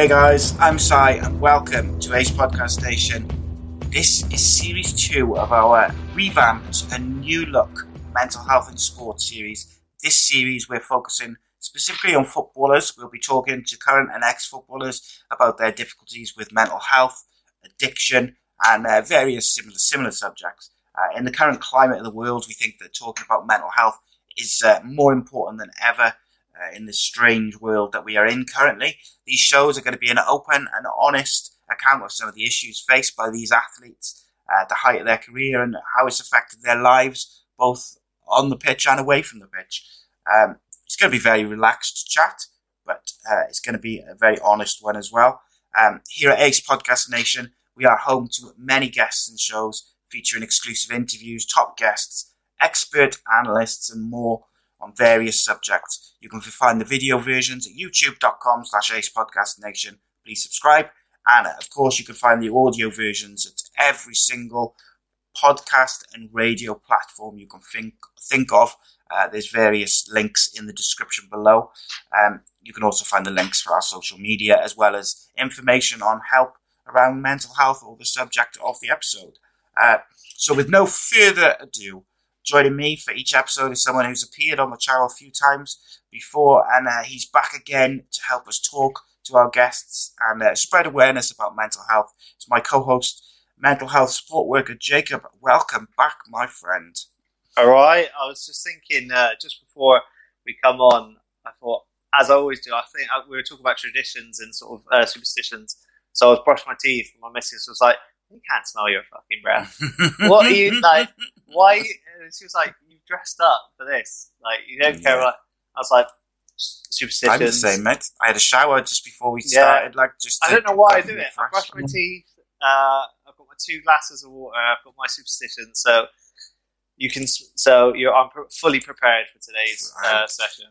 Hey guys, I'm Si and welcome to Ace Podcast Nation. This is series two of our revamped and new look mental health and sports series. This series we're focusing specifically on footballers. We'll be talking to current and ex footballers about their difficulties with mental health, addiction, and uh, various similar similar subjects. Uh, in the current climate of the world, we think that talking about mental health is uh, more important than ever uh, in this strange world that we are in currently. These shows are going to be an open and honest account of some of the issues faced by these athletes at the height of their career and how it's affected their lives, both on the pitch and away from the pitch. Um, it's going to be a very relaxed chat, but uh, it's going to be a very honest one as well. Um, here at Ace Podcast Nation, we are home to many guests and shows featuring exclusive interviews, top guests, expert analysts, and more on various subjects. You can find the video versions at youtube.com slash ace podcast nation. Please subscribe. And uh, of course, you can find the audio versions at every single podcast and radio platform you can think, think of. Uh, there's various links in the description below. Um, you can also find the links for our social media as well as information on help around mental health or the subject of the episode. Uh, so, with no further ado, Joining me for each episode is someone who's appeared on the channel a few times before, and uh, he's back again to help us talk to our guests and uh, spread awareness about mental health. It's my co-host, mental health support worker Jacob. Welcome back, my friend. All right. I was just thinking uh, just before we come on, I thought, as I always do, I think uh, we were talking about traditions and sort of uh, superstitions. So I was brushing my teeth, and my missus was like, "You can't smell your fucking breath. what are you like? Why?" and she was like, "You dressed up for this? Like, you don't care?" What? I was like, "Superstitions." I'm the same, mate. I had a shower just before we started. Yeah. Like, just I don't know why I do it. I brush my teeth. Uh, I've got my two glasses of water. I've got my superstitions. So you can. So you're. I'm fully prepared for today's uh, session.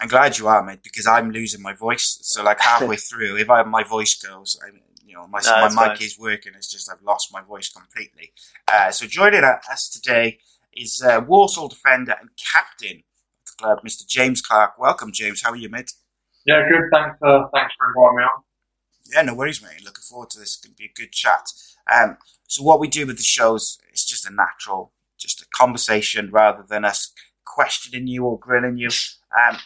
I'm glad you are, mate, because I'm losing my voice. So like halfway through, if I my voice goes, I, you know, my no, my mic fine. is working. It's just I've lost my voice completely. Uh, so joining us today is uh, Walsall defender and captain of the club, Mr. James Clarke. Welcome, James. How are you, mate? Yeah, good. Thanks. Uh, thanks for inviting me on. Yeah, no worries, mate. Looking forward to this. It's going to be a good chat. Um, so what we do with the shows is just a natural, just a conversation rather than us questioning you or grilling you. Um,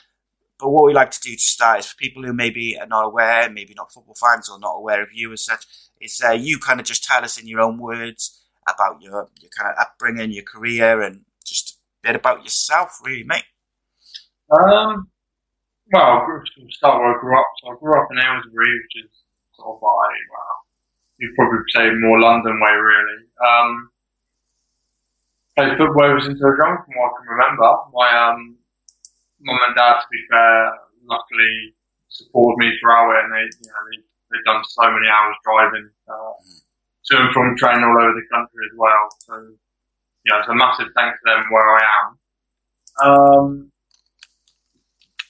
but what we like to do to start is for people who maybe are not aware, maybe not football fans or not aware of you as such, is uh, you kind of just tell us in your own words about your your kind of upbringing, your career, and just a bit about yourself, really, mate. Um, well, I'll start where I grew up. So I grew up in Aylesbury, which is sort of by well, you'd probably say more London way, really. Um, played football since I was young, from what I can remember. My um, mum and dad, to be fair, luckily supported me throughout it, and they, you know, they, they've done so many hours driving. Uh, to and from training all over the country as well. So, yeah, it's a massive thanks to them where I am. Um,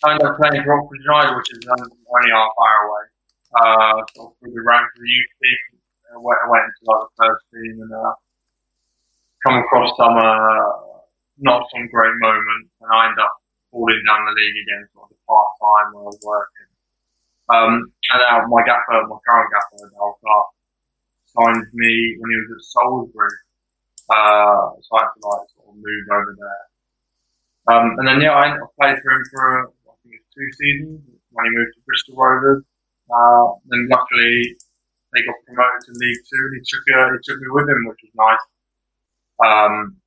I ended up playing for Oxford United, which is only half hour away. Uh, so through the ranks of the youth team, I went, I went into like the first team and uh, come across some uh, not some great moments, and I ended up falling down the league again, sort of part time while I was working. Um, and now my gaffer, my current gaffer, Al Clark, signed me when he was at Salisbury. Uh, so I had to like sort of move over there. Um, and then yeah, I, played for him for I think it's two seasons when he moved to Bristol Rovers. Uh, then luckily they got promoted to League Two. And he took uh, he took me with him, which was nice. Um,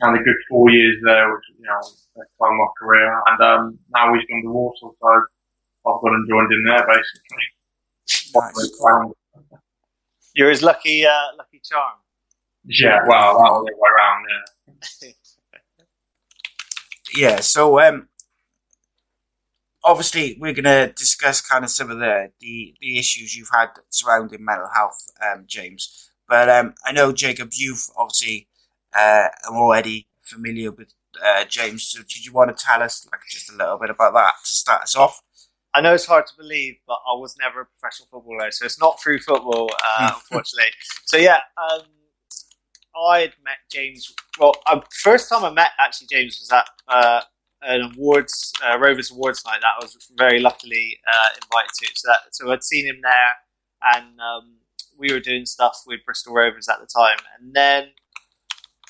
and a good four years there, which you know, best time of my career. And um, now he's gone to Walsall, so I've gone and joined him there basically. Nice. You're his lucky, uh, lucky charm. Yeah, well, that was the way around. Yeah. Yeah, so um, obviously we're going to discuss kind of some of the, the, the issues you've had surrounding mental health, um, James. But um, I know Jacob, you've obviously uh, are already familiar with uh, James. So did you want to tell us like just a little bit about that to start us off? I know it's hard to believe, but I was never a professional footballer, so it's not through football, uh, unfortunately. So yeah, um, I had met James. Well, uh, first time I met actually James was at uh, an awards uh, Rovers Awards night that I was very luckily uh, invited to. So, that, so I'd seen him there, and um, we were doing stuff with Bristol Rovers at the time, and then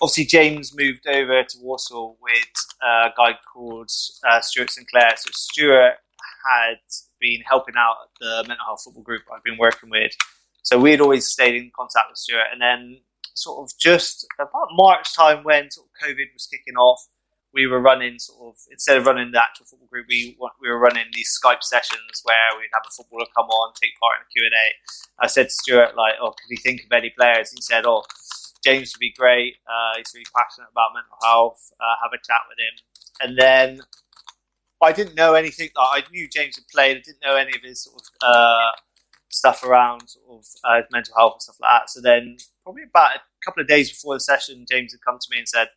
obviously James moved over to Walsall with a guy called uh, Stuart Sinclair. So Stuart had been helping out the mental health football group I've been working with. So we had always stayed in contact with Stuart, and then sort of just about March time when sort of COVID was kicking off, we were running sort of instead of running the actual football group, we we were running these Skype sessions where we'd have a footballer come on, take part in a Q and A. I said to Stuart like, "Oh, could he think of any players?" He said, "Oh, James would be great. Uh, he's really passionate about mental health. Uh, have a chat with him." And then I didn't know anything. Like, I knew James had played. I didn't know any of his sort of uh, stuff around sort of uh, mental health and stuff like that. So then, probably about a couple of days before the session, James had come to me and said,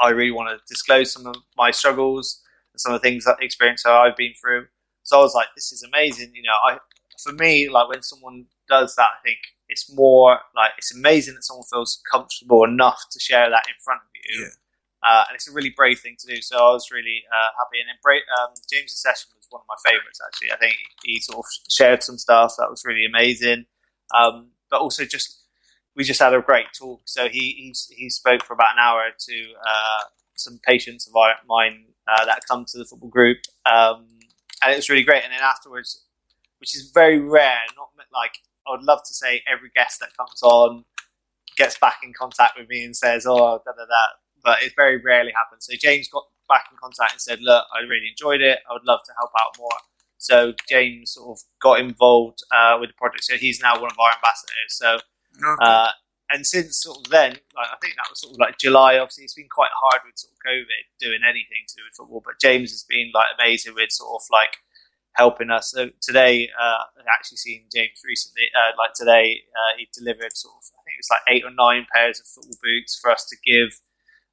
"I really want to disclose some of my struggles and some of the things that experience that I've been through." So I was like, "This is amazing." You know, I for me, like when someone does that, I think it's more like it's amazing that someone feels comfortable enough to share that in front of you. Yeah. Uh, and it's a really brave thing to do. So I was really uh, happy. And then Bra- um, James's session was one of my favourites, actually. I think he sort of shared some stuff that was really amazing. Um, but also just, we just had a great talk. So he, he, he spoke for about an hour to uh, some patients of our, mine uh, that come to the football group. Um, and it was really great. And then afterwards, which is very rare, not like, I would love to say every guest that comes on gets back in contact with me and says, oh, da da da but it very rarely happens. So James got back in contact and said, "Look, I really enjoyed it. I would love to help out more." So James sort of got involved uh, with the project. So he's now one of our ambassadors. So uh, and since sort of then, like, I think that was sort of like July. Obviously, it's been quite hard with sort of COVID doing anything to do with football. But James has been like amazing with sort of like helping us. So today, uh, I've actually seen James recently. Uh, like today, uh, he delivered sort of I think it was like eight or nine pairs of football boots for us to give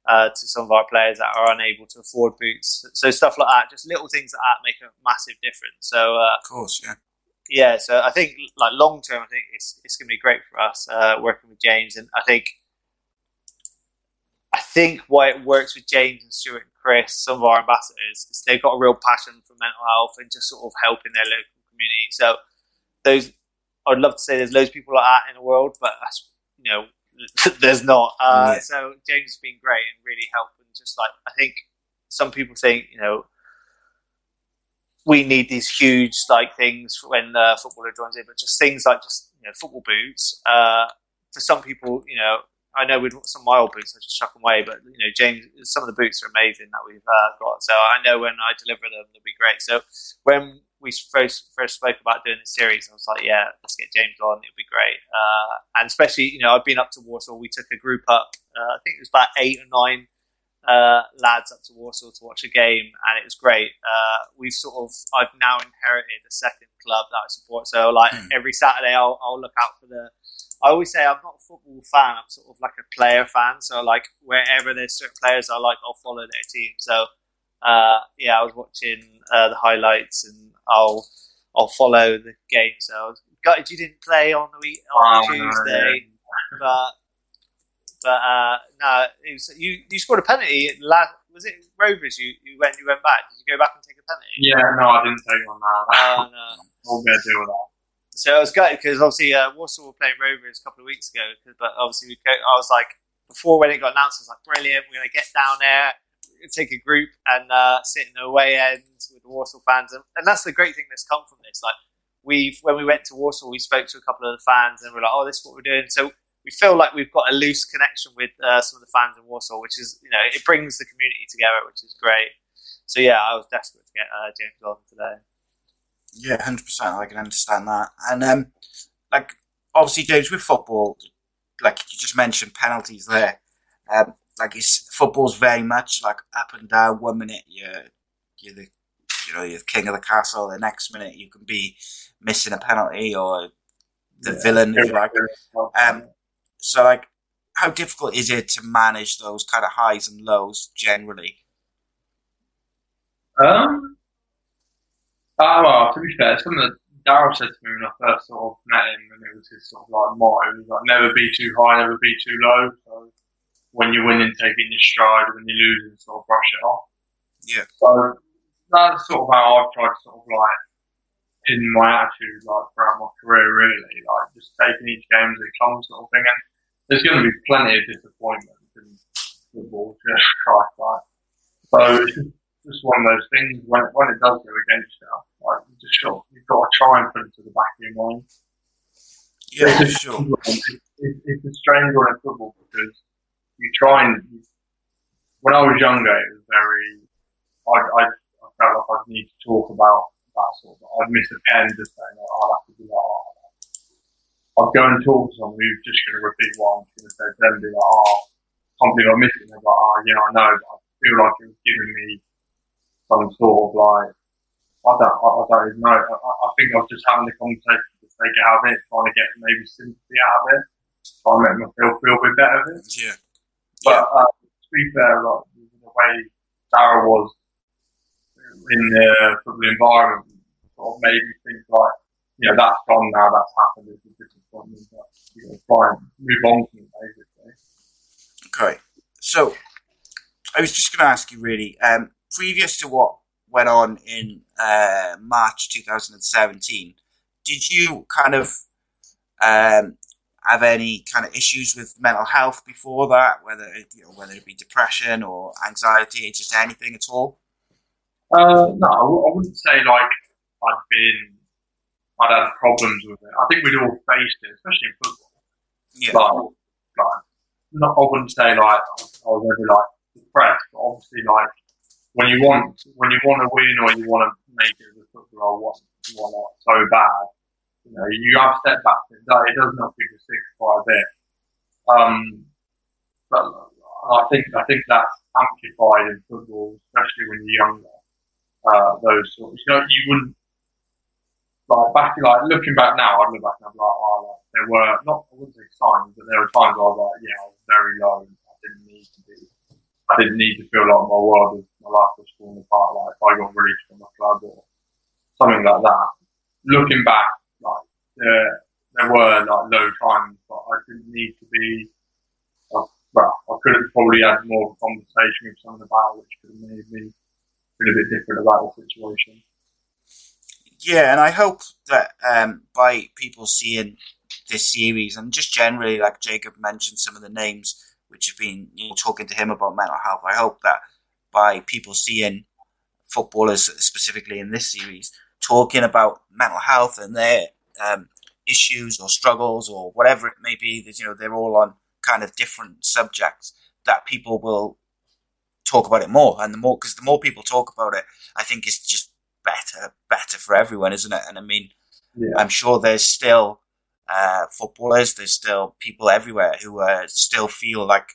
uh, to some of our players that are unable to afford boots. So stuff like that, just little things like that make a massive difference. So uh, of course, yeah, yeah. So I think like long term, I think it's it's going to be great for us uh, working with James, and I think I think why it works with James and Stuart Chris, some of our ambassadors, is they've got a real passion for mental health and just sort of helping their local community. So those, I'd love to say there's loads of people like that in the world, but that's you know there's not. Uh, yeah. So James has been great and really helping. Just like I think some people think, you know, we need these huge like things when the footballer joins in, but just things like just you know football boots. Uh, for some people, you know, I know with some mild boots, I just chuck them away. But you know, James, some of the boots are amazing that we've uh, got. So I know when I deliver them, they'll be great. So when we first first spoke about doing the series, I was like, yeah, let's get James on. it'll be great. Uh, and especially, you know, I've been up to Walsall. We took a group up. Uh, I think it was about eight or nine uh, lads up to Walsall to watch a game, and it was great. Uh, we've sort of I've now inherited a second club that I support. So like mm. every Saturday, I'll, I'll look out for the. I always say I'm not a football fan. I'm sort of like a player fan. So like wherever there's certain players I like, I'll follow their team. So uh, yeah, I was watching uh, the highlights, and I'll I'll follow the game. So I was gutted you didn't play on the week on Oh, no, Tuesday, but but uh, no, it was, you you scored a penalty. Last, was it Rovers? You you went you went back. Did you go back and take a penalty? Yeah, no, I didn't take one now. Oh no. We'll get to deal with that. So I was gutted because obviously uh, Walsall were playing Rovers a couple of weeks ago, But obviously, we go, I was like, before when it got announced, I was like, brilliant. We're going to get down there, take a group, and uh, sit in the away end with the Walsall fans. And, and that's the great thing that's come from this. Like we've when we went to Walsall, we spoke to a couple of the fans, and we're like, oh, this is what we're doing. So we feel like we've got a loose connection with uh, some of the fans in Walsall, which is you know it brings the community together, which is great. So yeah, I was desperate to get uh, James on today. Yeah, hundred percent. I can understand that. And um, like obviously, James, with football, like you just mentioned, penalties there. Um, like it's football's very much like up and down. One minute you're you're the you know you're the king of the castle. The next minute you can be missing a penalty or the villain, if you like. Um, so like, how difficult is it to manage those kind of highs and lows generally? Um, uh, well, to be fair, something that Darrell said to me when I first sort of met him, and it was his sort of like motto, was like never be too high, never be too low. So when you're winning, take it in your stride. When you're losing, sort of brush it off. Yeah. So that's sort of how I've tried to sort of like in my attitude, like throughout my career, really, like just taking each game as it comes, sort of thing. And there's going to be plenty of disappointment in football, just Christ, like. So just one of those things when when it does go against you, like you just got you've got to try and put it to the back of your mind. Yeah, for sure. strange one. It's, it's- it's a strange one in football because you try and when I was younger, it was very I I, I felt like I'd need to talk about that sort of. I'd miss a pen just saying oh, like, I'd have to be like. Oh, I'd go and talk to someone who's just going to repeat what I'm going to say to them be like, oh, can't believe I missed it. And they're like, oh, yeah, I know, but I feel like it was giving me some sort of like, I don't, I, I don't even know. I, I think I was just having the conversation for the out of it, trying to get maybe sympathy out of it, trying to make myself feel a bit better it. Yeah. But uh, to be fair, like the way Sarah was in the football environment, sort of made me think like, you know, that's gone now, that's happened, it's a disappointment, but you know, try and move on from it basically. Okay. So, I was just going to ask you really, um, previous to what went on in uh, March 2017, did you kind of um, have any kind of issues with mental health before that, whether it, you know, whether it be depression or anxiety, just anything at all? Uh, no, I wouldn't say like I'd been, I'd had problems with it. I think we'd all faced it, especially in football. Yeah. Like, not, I wouldn't say like I was ever like depressed, but obviously like when you want, when you want to win or you want to make it as a footballer, what you want so bad, you know, you have setbacks. It does, it does knock people sick quite a bit. Um, but I think I think that's amplified in football, especially when you're younger uh, those sorts. You know, you wouldn't like back like looking back now. I'd look back and I'm like, oh, like, there were not I wouldn't say signs, but there were times I was like, yeah, I was very low. I didn't need to be. I didn't need to feel like my world was my life was falling apart. Like if I got released from my club or something like that. Looking back, like there there were like low times, but I didn't need to be. Uh, well, I could have probably had more of a conversation with someone about which could have made me feel a bit different about the situation. Yeah, and I hope that um, by people seeing this series and just generally, like Jacob mentioned, some of the names which have been you know, talking to him about mental health. I hope that by people seeing footballers specifically in this series talking about mental health and their um, issues or struggles or whatever it may be, that you know they're all on kind of different subjects. That people will talk about it more, and the more because the more people talk about it, I think it's just better, better for everyone, isn't it? And I mean, Yeah. I'm sure there's still uh, footballers, there's still people everywhere who uh, still feel like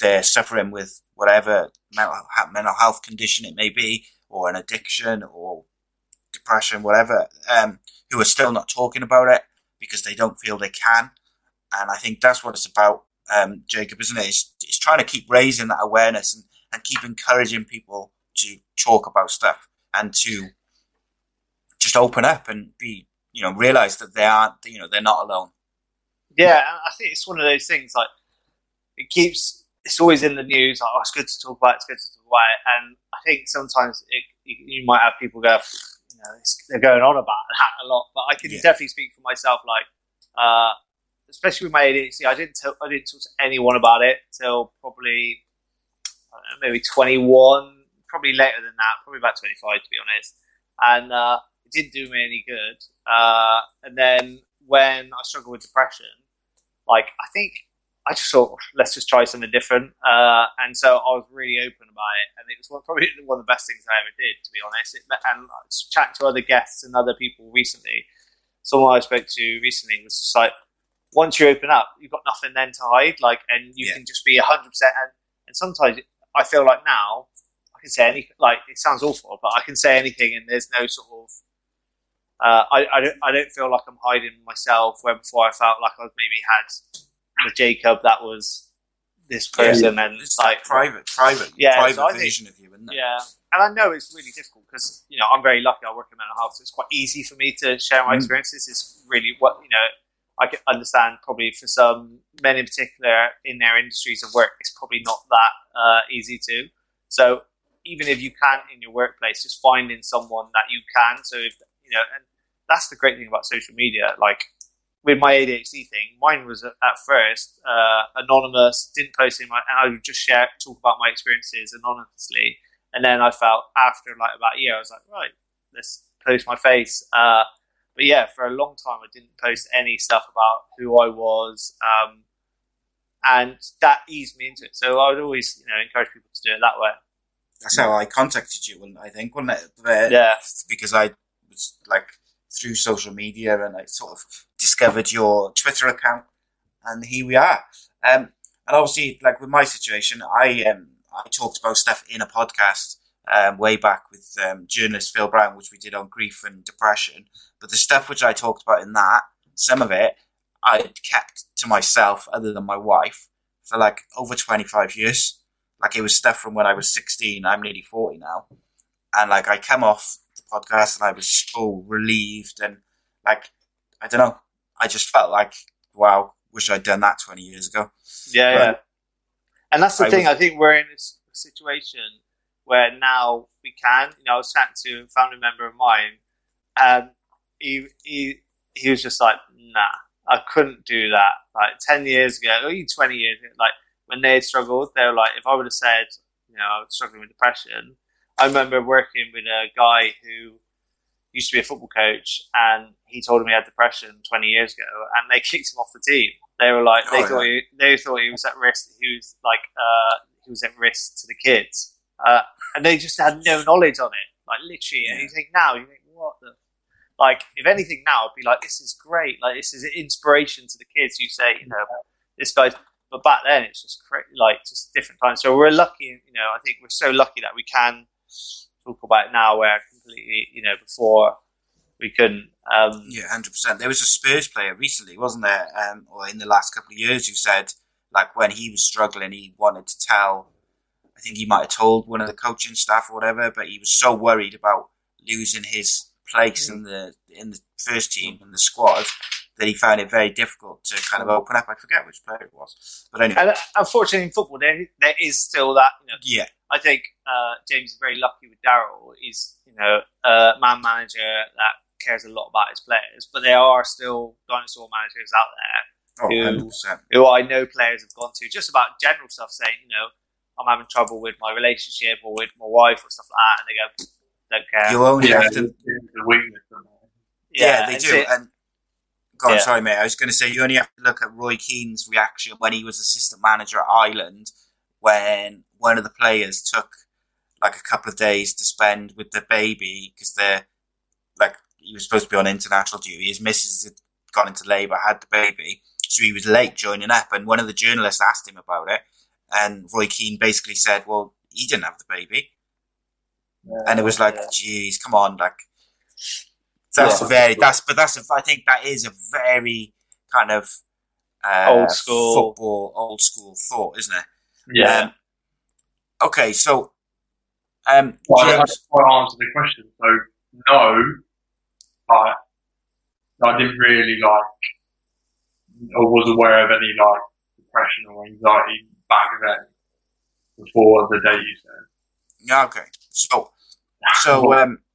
they're suffering with whatever mental, mental health condition it may be, or an addiction, or depression, whatever, um, who are still not talking about it because they don't feel they can. And I think that's what it's about, um, Jacob, isn't it? It's, it's trying to keep raising that awareness and, and keep encouraging people to talk about stuff and to just open up and be, you know, realize that they aren't, you know, they're not alone. Yeah, I think it's one of those things like it keeps. It's always in the news. Like, oh, it's good to talk about. It, it's good to talk about it. And I think sometimes it, you might have people go, you know, they're going on about that a lot. But I can yeah. definitely speak for myself. Like, uh, especially with my ADHD, I didn't tell, I didn't talk to anyone about it till probably know, maybe 21, probably later than that, probably about 25 to be honest. And uh, it didn't do me any good. Uh, and then when I struggled with depression, like I think I just thought let's just try something different, uh, and so I was really open about it, and it was one, probably one of the best things I ever did, to be honest. It, and I chatting to other guests and other people recently. Someone I spoke to recently was just like, once you open up, you've got nothing then to hide, like, and you yeah. can just be hundred percent. And, and sometimes I feel like now I can say anything. Like it sounds awful, but I can say anything, and there's no sort of uh, I, I, don't, I don't feel like I'm hiding myself where before I felt like I've maybe had the Jacob that was this person yeah, and it's like private, private, yeah, private so version of you, isn't it? Yeah, and I know it's really difficult because you know I'm very lucky. I work in mental health, so it's quite easy for me to share my mm. experiences. It's really what you know. I can understand probably for some men in particular in their industries of work, it's probably not that uh, easy to. So even if you can't in your workplace, just finding someone that you can. So if you know, and that's the great thing about social media. Like with my ADHD thing, mine was at first uh, anonymous, didn't post in my, and I would just share, talk about my experiences anonymously. And then I felt after like about a year, I was like, right, let's post my face. Uh, but yeah, for a long time, I didn't post any stuff about who I was. Um, and that eased me into it. So I would always, you know, encourage people to do it that way. That's how I contacted you, I think, wasn't it? Uh, yeah. Because I was like through social media and I sort of discovered your Twitter account and here we are. Um, and obviously, like with my situation, I um, I talked about stuff in a podcast um, way back with um, journalist Phil Brown, which we did on grief and depression. But the stuff which I talked about in that, some of it, I kept to myself, other than my wife, for like over 25 years. Like it was stuff from when I was 16. I'm nearly 40 now. And like I come off the podcast, and I was so relieved and like I don't know, I just felt like wow, wish I'd done that twenty years ago. Yeah, yeah. And that's the I thing. Was, I think we're in this situation where now we can. You know, I was chatting to a family member of mine, and he he he was just like, nah, I couldn't do that. Like ten years ago, or even twenty years, ago, like when they had struggled, they were like, if I would have said, you know, I was struggling with depression, I remember working with a guy who used to be a football coach, and he told him he had depression 20 years ago, and they kicked him off the team. They were like, they oh, thought yeah. he, they thought he was at risk. He was like, uh, he was at risk to the kids, uh, and they just had no knowledge on it. Like literally, yeah. and you think now, you think, what the like? If anything, now it'd be like, this is great. Like this is an inspiration to the kids. You say, you know, this guy's. But back then, it's just cra- like just different times. So we're lucky, you know. I think we're so lucky that we can talk about it now where completely, you know, before we couldn't. Um, yeah, hundred percent. There was a Spurs player recently, wasn't there, um, or in the last couple of years, who said like when he was struggling, he wanted to tell. I think he might have told one of the coaching staff or whatever, but he was so worried about losing his place in the in the first team in the squad that he found it very difficult to kind of open up. I forget which player it was, but anyway. And uh, unfortunately, in football, there there is still that. You know, yeah. I think uh, James is very lucky with Darrell. He's you know a man manager that cares a lot about his players, but there are still dinosaur managers out there oh, who, who I know players have gone to just about general stuff, saying you know I'm having trouble with my relationship or with my wife or stuff like that, and they go don't care. You only yeah, have to. Yeah, yeah, they do. And God, yeah. sorry, mate. I was going to say you only have to look at Roy Keane's reaction when he was assistant manager at Ireland when one of the players took like a couple of days to spend with the baby because they're like he was supposed to be on international duty. His missus had gone into labour, had the baby, so he was late joining up. And one of the journalists asked him about it, and Roy Keane basically said, "Well, he didn't have the baby," yeah, and it was like, yeah. "Geez, come on, like." That's yeah. very. That's but that's. A, I think that is a very kind of uh, old school football, old school thought, isn't it? Yeah. Um, Okay, so um, Well, I, I James, just to answer the question. So no, I I didn't really like or was aware of any like depression or anxiety back then before the date you said. yeah, okay, so so um, J-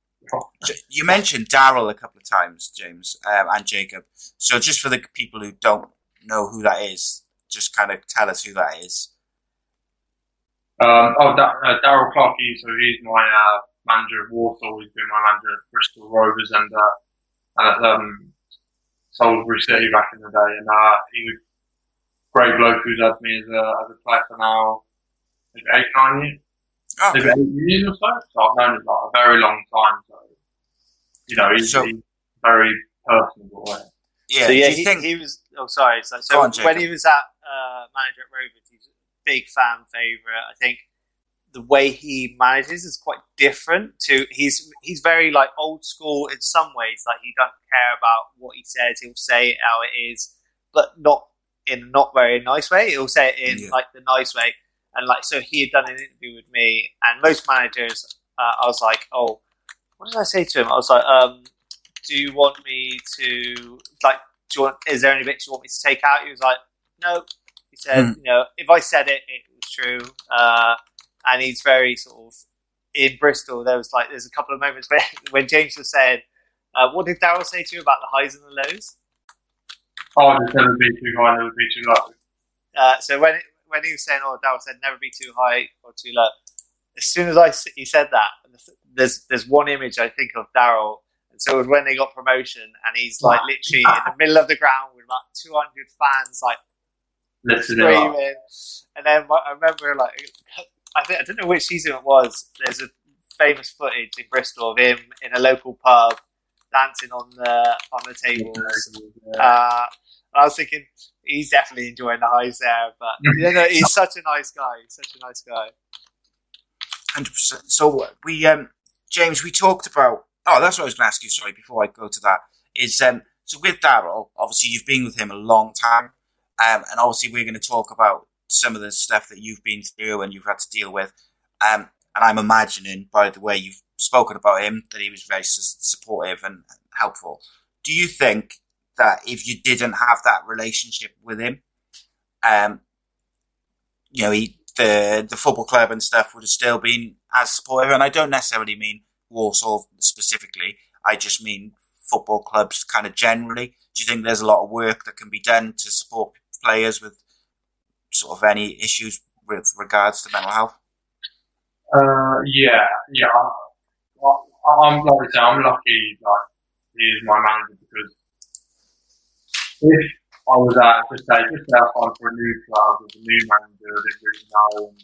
you mentioned Darrell a couple of times, James um, and Jacob. So just for the people who don't know who that is, just kind of tell us who that is. Um, oh, da- uh, Darrell Clarkey, so he's my uh, manager at Walsall. He's been my manager at Bristol Rovers and, uh, at um, Salisbury City back in the day. And uh, he was a great bloke who's had me as a, as a player for now eight, nine years. Oh, Maybe eight years or so. So I've known him like a very long time. So, you know, he's, So- he's very personable. yeah. so yeah, do you he, think? he was. Oh, sorry. So, Go so on, when Jacob. he was at uh, manager at Rovers, he was a big fan favorite. I think the way he manages is quite different to he's he's very like old school in some ways. Like he doesn't care about what he says; he'll say it how it is, but not in a not very nice way. He'll say it in Yeah. like the nice way. And like so, he had done an interview with me, and most managers, uh, I was like, oh, what did I say to him? I was like, um, do you want me to like? Do you want? Is there any bits you want me to take out? He was like, no. He said, Hmm. you know, if I said it, it was true. Uh, and he's very sort of in Bristol. There was like there's a couple of moments where when James was saying, uh, "What did Darrell say to you about the highs and the lows?" Oh, just never be too high, never be too low. Uh, so when it, when he was saying, "Oh, Darrell said never be too high or too low," as soon as I he said that, there's there's one image I think of Darrell. and so it was when they got promotion, and he's like literally in the middle of the ground with about 200 fans like screaming, and then I remember like I think I don't know which season it was. There's a famous footage in Bristol of him in a local pub dancing on the on the tables. Yeah. Uh, I was thinking he's definitely enjoying the highs there, but you know, he's such a nice guy. He's such a nice guy. Hundred percent. So we, um, James, we talked about. Oh, that's what I was going to ask you. Sorry, before I go to that, is um, so with Darrell. Obviously, you've been with him a long time, um, and obviously, we're going to talk about some of the stuff that you've been through and you've had to deal with. Um, and I'm imagining by the way you've spoken about him that he was very su- supportive and helpful. Do you think that if you didn't have that relationship with him, um, you know, he, the the football club and stuff would have still been as supportive. And I don't necessarily mean Walsall specifically. I just mean football clubs kind of generally. Do you think there's a lot of work that can be done to support players with sort of any issues with regards to mental health? Uh, yeah, yeah. I, I'm like I I'm lucky. Like he is my manager because if I was at just say just signed for a new club with a new manager, I didn't really know and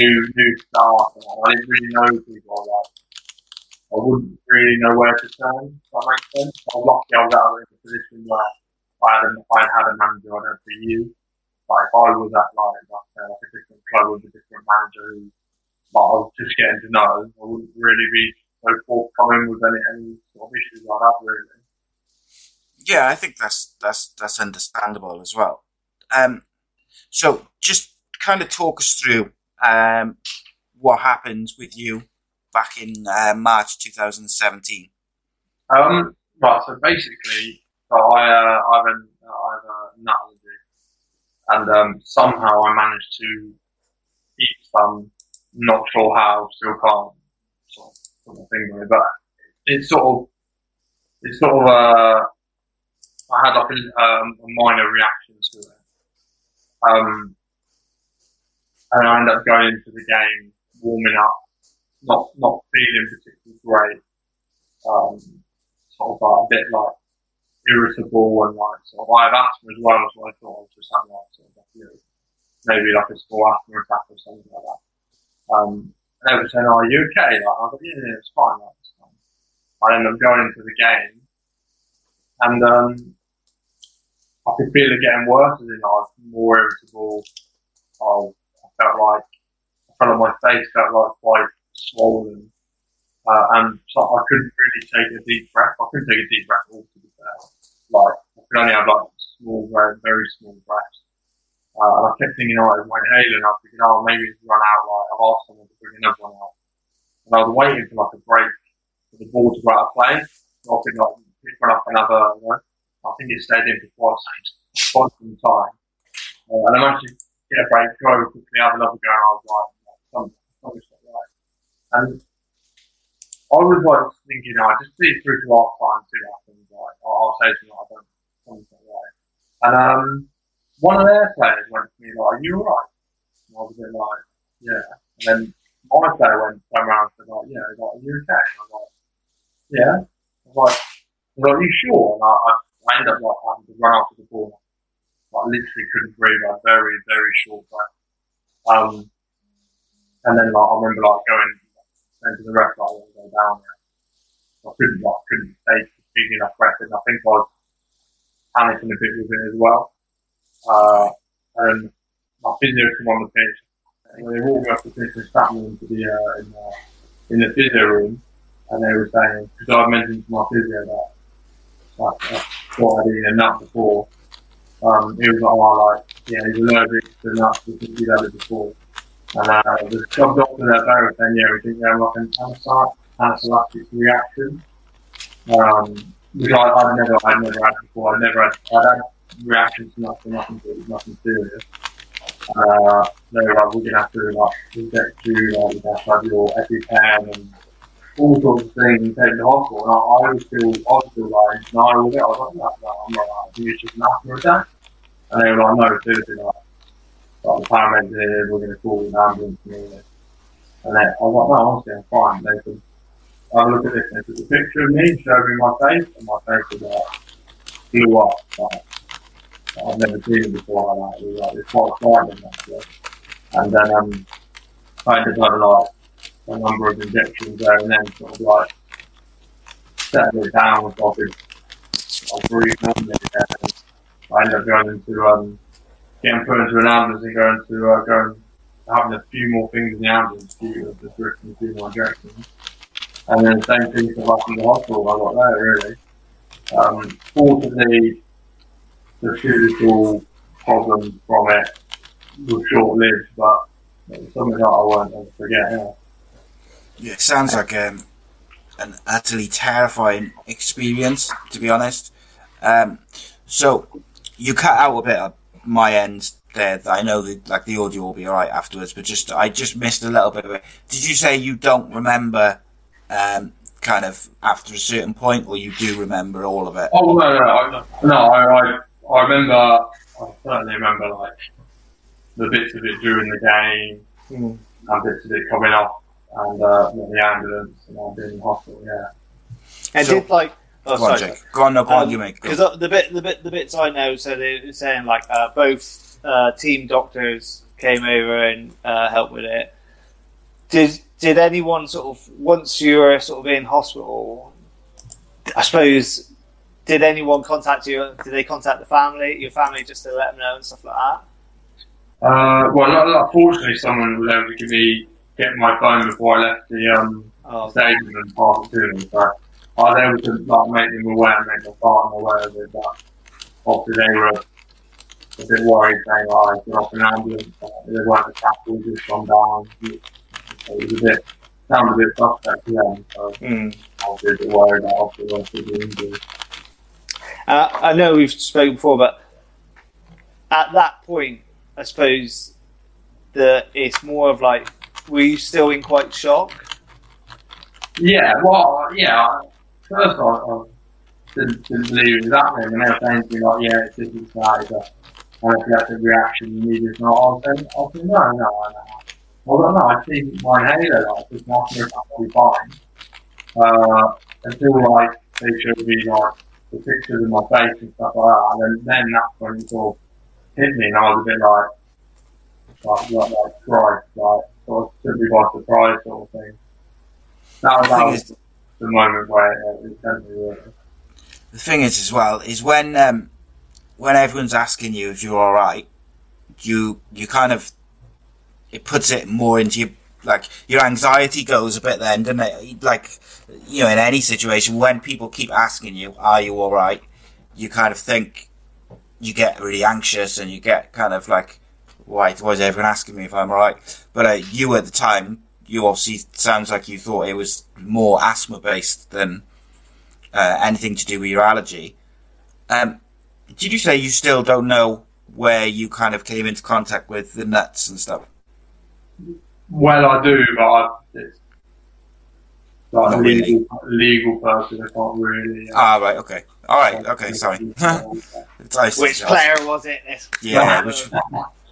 new new staff, and I didn't really know people. Like I wouldn't really know where to turn. If that makes sense. I was lucky. I was out in a position where I had I had a manager I'd had for years. Like if I was at like like, uh, like a different club with a different manager who like, I was just getting to know, I wouldn't really be so forthcoming with any, any sort of issues I'd have really. Yeah, I think that's that's that's understandable as well. Um, so just kind of talk us through um, what happened with you back in uh, March 2017. Um, right, so basically, so I, uh, I have an, I have a nut and um, somehow I managed to eat some, not sure how, still can't sort of put my finger on it, but it's sort of, it's sort of, uh, I had like a, um, a minor reaction to it. Um, and I ended up going into the game, warming up, not, not feeling particularly great um, sort of like a bit like irritable and like sort of I have asthma as well, so I thought I was just having like sort of like, you know, maybe like a small asthma attack or something like that. Um, and they were saying, "Oh, are you okay?" Like, I was like, "Yeah, yeah, it's fine." Like, it's fine. I ended up going into the game, and um, I could feel it getting worse. As in, I was more irritable. I, felt like I felt like my face felt like quite swollen. Uh, and so I couldn't really take a deep breath. I couldn't take a deep breath at all, to be fair. Like, I could only have like small, very, very small breaths. Uh, and I kept thinking, oh, it went Halen. I was thinking, oh, maybe it's run out. Like, I've asked someone to bring another one out. And I was waiting for like a break for the ball to go out of play. So I think like, pick one up another, you know, I think it stayed in for quite some time. Uh, and I managed to get a break, go quickly, have another go, and I was like, something, something's not right. And I was like thinking, I just see it through to half time, see what happens. Like, I'll say to them, I don't, something's not right. And um, one of their players went to me like, "Are you alright?" And I was a bit like, "Yeah." And then my player went around and said like, "Yeah." Like, "Are you okay?" And I was like, "Yeah." I was like, "Are you sure?" And I, I, I ended up like having to run after the ball. Like literally couldn't breathe. I like, very very short breath. Um, and then like I remember like going saying to the ref like, I want to go down there. I couldn't like couldn't take big enough breath, and I think I was panicking a bit with it as well. Uh, and my physio came on the pitch. And they walked up the pitch and sat me into the, uh, in, the, in the physio room. And they were saying, because I mentioned to my physio that, like, what I'd eaten a nut before. Um, he was like, oh, like, yeah, he's allergic to nuts because he'd had it before. And uh, the job doctor there was saying, yeah, we think they have like an anaphylactic reaction. Um, which I, I've never, I've never had before. I've never had, I'd had reactions to nothing, nothing, nothing serious. Uh, they were like, we're gonna have to like inject you, like, you have to have your EpiPen and all sorts of things and take the hospital. And I, I was still, I was still like, no. I was like, no, no, I'm not I think it's just an asthma attack. And they were like, no, seriously, like, like the paramedics here, we're gonna call an ambulance and all this. And then I was like, no, honestly, I'm fine. They said, have a look at this. They took a picture of me, showed me my face, and my face was like, blew up. Like, I've never seen it before like. It was like, it's quite frightening actually. And then um, I ended up like a number of injections there and then sort of like settled it down so I could I breathe normally again. I ended up going into um, getting put into an ambulance and going to uh, going having a few more things in the ambulance due to and a few more injections. And then the same thing for like in the hospital I got there really. Um, fortunately the physical problem from it was short lived, but it was something that I won't ever forget. Yeah. Yeah, it sounds like um, an utterly terrifying experience, to be honest. Um, so you cut out a bit of my end there. I know that like the audio will be alright afterwards, but just I just missed a little bit of it. Did you say you don't remember um, kind of after a certain point, or you do remember all of it? Oh no, no, I, no, I, I I remember, I certainly remember like the bits of it during the game mm. and bits of it coming off and uh, the ambulance and I'm being in hospital. Yeah. And so, did like. Oh, go on, sorry. Jake. Go on, no, go um, on, you make. Because the bit, the bit, the bits I know, so they're saying like uh, both uh, team doctors came over and uh, helped with it. Did did anyone sort of once you were sort of in hospital? I suppose did anyone contact you? Did they contact the family, your family, just to let them know and stuff like that? Uh, well, not, not, fortunately, someone was able to give me get my phone before I left the um, oh, stadium and pass it to them. So I was able to like make them aware and make my partner aware of it. But obviously, they were a bit worried, saying, "Oh, I got off an ambulance." They weren't attacked; we just gone down. It was a bit sounded a bit suspect to them. So mm. I was a bit worried that obviously once they were injured. Uh, I know we've spoken before, but at that point, I suppose that it's more of like, were you still in quite shock? Yeah, well, yeah. First, I, I didn't, didn't believe it was happening, and they were saying to me like, "Yeah, it's just that it's a anaphylactic reaction. You need this." And I was saying, "I said, no, no, no." Well, no, I see my inhaler, like, it's not going to be fine. Uh, until, like, they showed me, like, the pictures of my face and stuff like that. And then, then that's when it of hit me, and I was a bit like, like, like, like Christ, like, of took me by surprise sort of thing. That, the that was is, the moment where it, it sent me really. The thing is, as well, is when um, when everyone's asking you if you're all right, you you kind of it puts it more into your like your anxiety goes a bit then, doesn't it? Like you know, in any situation, when people keep asking you, "Are you all right?" you kind of think you get really anxious and you get kind of like why, why is everyone asking me if I'm alright? But uh, you at the time, you obviously sounds like you thought it was more asthma based than uh, anything to do with your allergy. Um, did you say you still don't know where you kind of came into contact with the nuts and stuff? Well, I do, but I, it's like Not a really. legal, legal person. I can't really. uh, Ah, right, okay. Alright, okay, sorry. It's nice to Which player was it? This? Yeah, which,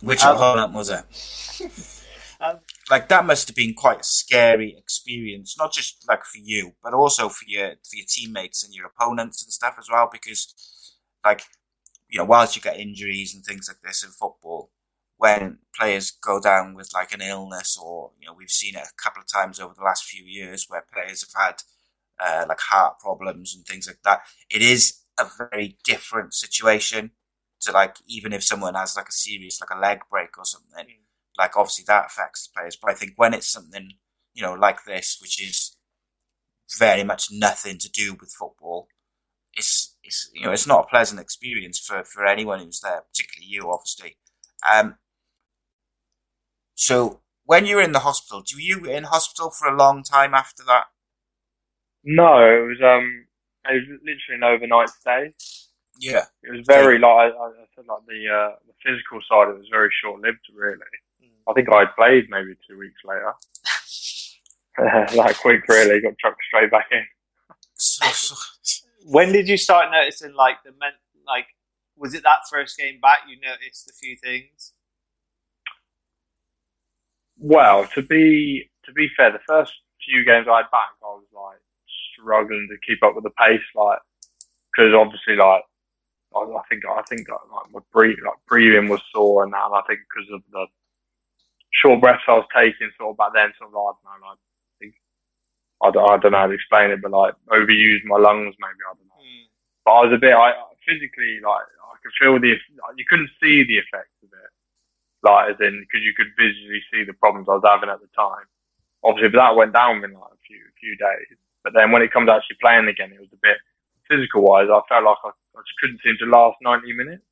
which Um, opponent was it? Um, like that must have been quite a scary experience, not just like for you, but also for your for your teammates and your opponents and stuff as well. Because, like, you know, whilst you get injuries and things like this in football, when players go down with like an illness, or you know, we've seen it a couple of times over the last few years where players have had uh, like heart problems and things like that. It is a very different situation to like even if someone has like a serious like a leg break or something like obviously that affects the players. But I think when it's something you know like this, which is very much nothing to do with football, it's it's you know it's not a pleasant experience for for anyone who's there, particularly you, obviously. Um. So when you were in the hospital, do you in hospital for a long time after that? No, it was um, it was literally an overnight stay. Yeah. It was very like I, I said, like the uh, the physical side. Of it was very short lived, really. I think I played maybe two weeks later. that quick, really. Got chucked straight back in. So, so, When did you start noticing like the men? Like, was it that first game back you noticed a few things? Well, to be to be fair, the first few games I had back, I was like struggling to keep up with the pace, like because obviously, like I, I think I think like, my breathing, like breathing was sore and that, and I think because of the short breaths I was taking, sort of back then, sort of like, I don't know, like, I think I don't, I don't know how to explain it, but like overused my lungs, maybe I don't know. Hmm. But I was a bit, I physically like I could feel the, you couldn't see the effects of it, like as in because you could visually see the problems I was having at the time. Obviously, but that went down in like a few few days. But then when it comes to actually playing again, it was a bit physical wise. I felt like I, I just couldn't seem to last ninety minutes.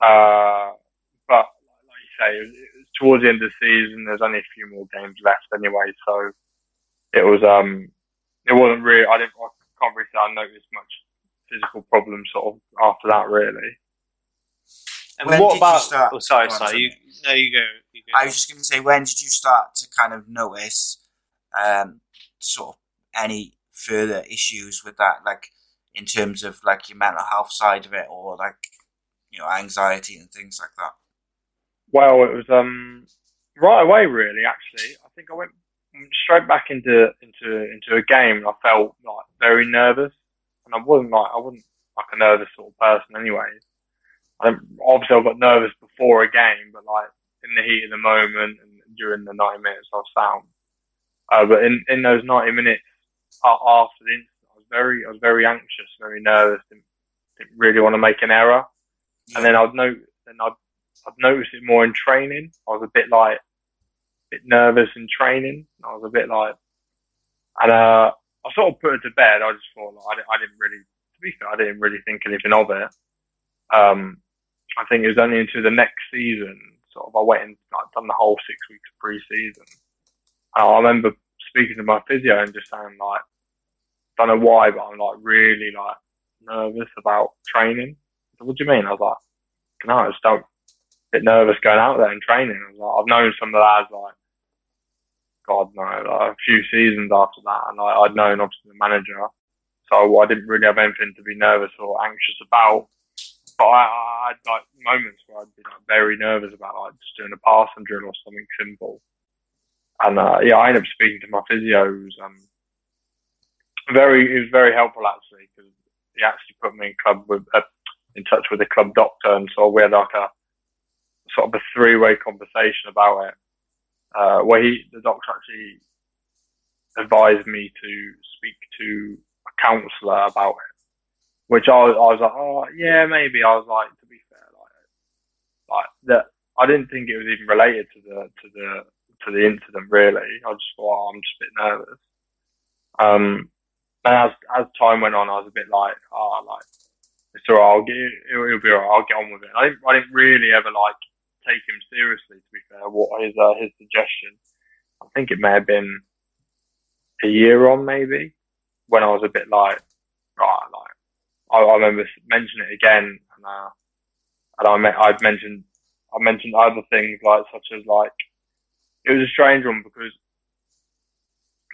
Uh, but like you say, it was, it was towards the end of the season. There's only a few more games left anyway, so it was um, it wasn't really. I didn't. I can't really say I noticed much physical problems sort of after that really. And When what did you about? start- Oh, sorry, sorry. sorry. You, no, you go. You go. I was just going to say, when did you start to kind of notice um, sort of any further issues with that, like in terms of like your mental health side of it, or like you know anxiety and things like that? Well, it was um right away really. Actually, I think I went straight back into into into a game. and I felt like very nervous, and I wasn't like I wasn't like a nervous sort of person anyway. I obviously I got nervous before a game, but like in the heat of the moment and during the ninety minutes, I was sound. Uh, but in in those ninety minutes after the incident, very I was very anxious, very nervous, didn't, didn't really want to make an error. And then I'd note, then I'd, I'd notice it more in training. I was a bit like, a bit nervous in training. I was a bit like, and uh, I sort of put it to bed. I just thought like, I, didn't, I didn't really, to be fair, I didn't really think anything of it. Um, I think it was only into the next season, sort of, I went and like, done the whole six weeks of pre-season. I remember speaking to my physio and just saying like, don't know why, but I'm like really like nervous about training. So what do you mean? I was like, no, I just don't bit nervous going out there and training. I was like, I've known some of the lads like, God no, like a few seasons after that, and I, I'd known obviously the manager, so I didn't really have anything to be nervous or anxious about. But I, I had like moments where I'd be like very nervous about like just doing a passing drill or something simple. And uh, yeah, I ended up speaking to my physios and um very, he was very helpful actually because he actually put me in club with uh, in touch with the club doctor, and so we had like a sort of a three way conversation about it, uh, where he the doctor actually advised me to speak to a counsellor about it, which I I was like, oh yeah, maybe. I was like, to be fair, like like that. I didn't think it was even related to the to the to the incident really. I just thought oh, I'm just a bit nervous. Um, as as time went on, I was a bit like, oh, like it's alright. I'll get it'll, it'll be alright. I'll get on with it. I didn't I didn't really ever like take him seriously. To be fair, what his uh, his suggestion, I think it may have been a year on maybe when I was a bit like right, like I, I remember mentioning it again, and uh, and I met, I'd mentioned I mentioned other things like such as like it was a strange one because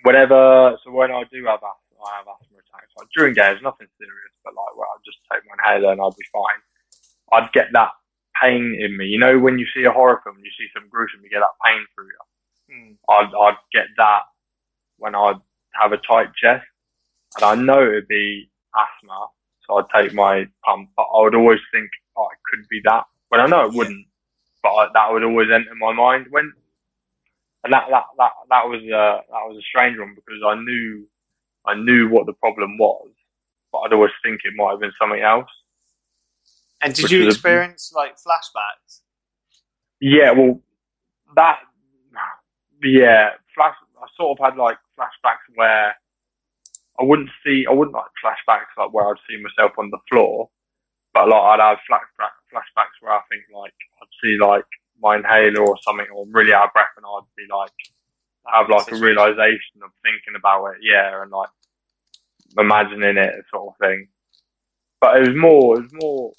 whenever so when I do have asthma, I have asthma attacks. Like during games, nothing serious, but like well, I'd just take my inhaler and I'd be fine. I'd get that pain in me. You know, when you see a horror film, and you see some gruesome, you get that pain through you. Mm. I'd I'd get that when I'd have a tight chest, and I know it'd be asthma, so I'd take my pump. But I would always think, oh, it could be that. When I know it wouldn't, but I, that would always enter my mind when. And that, that, that, that was, a that was a strange one because I knew, I knew what the problem was, but I'd always think it might have been something else. And did you experience a, like flashbacks? Yeah, well, that, yeah, flash, I sort of had like flashbacks where I wouldn't see, I wouldn't like flashbacks like where I'd see myself on the floor, but like I'd have flashback, flashbacks where I think like I'd see like my inhaler or something, or really out of breath, and I'd be like have like a realization of thinking about it, yeah, and like imagining it, sort of thing. But it was more, it was more,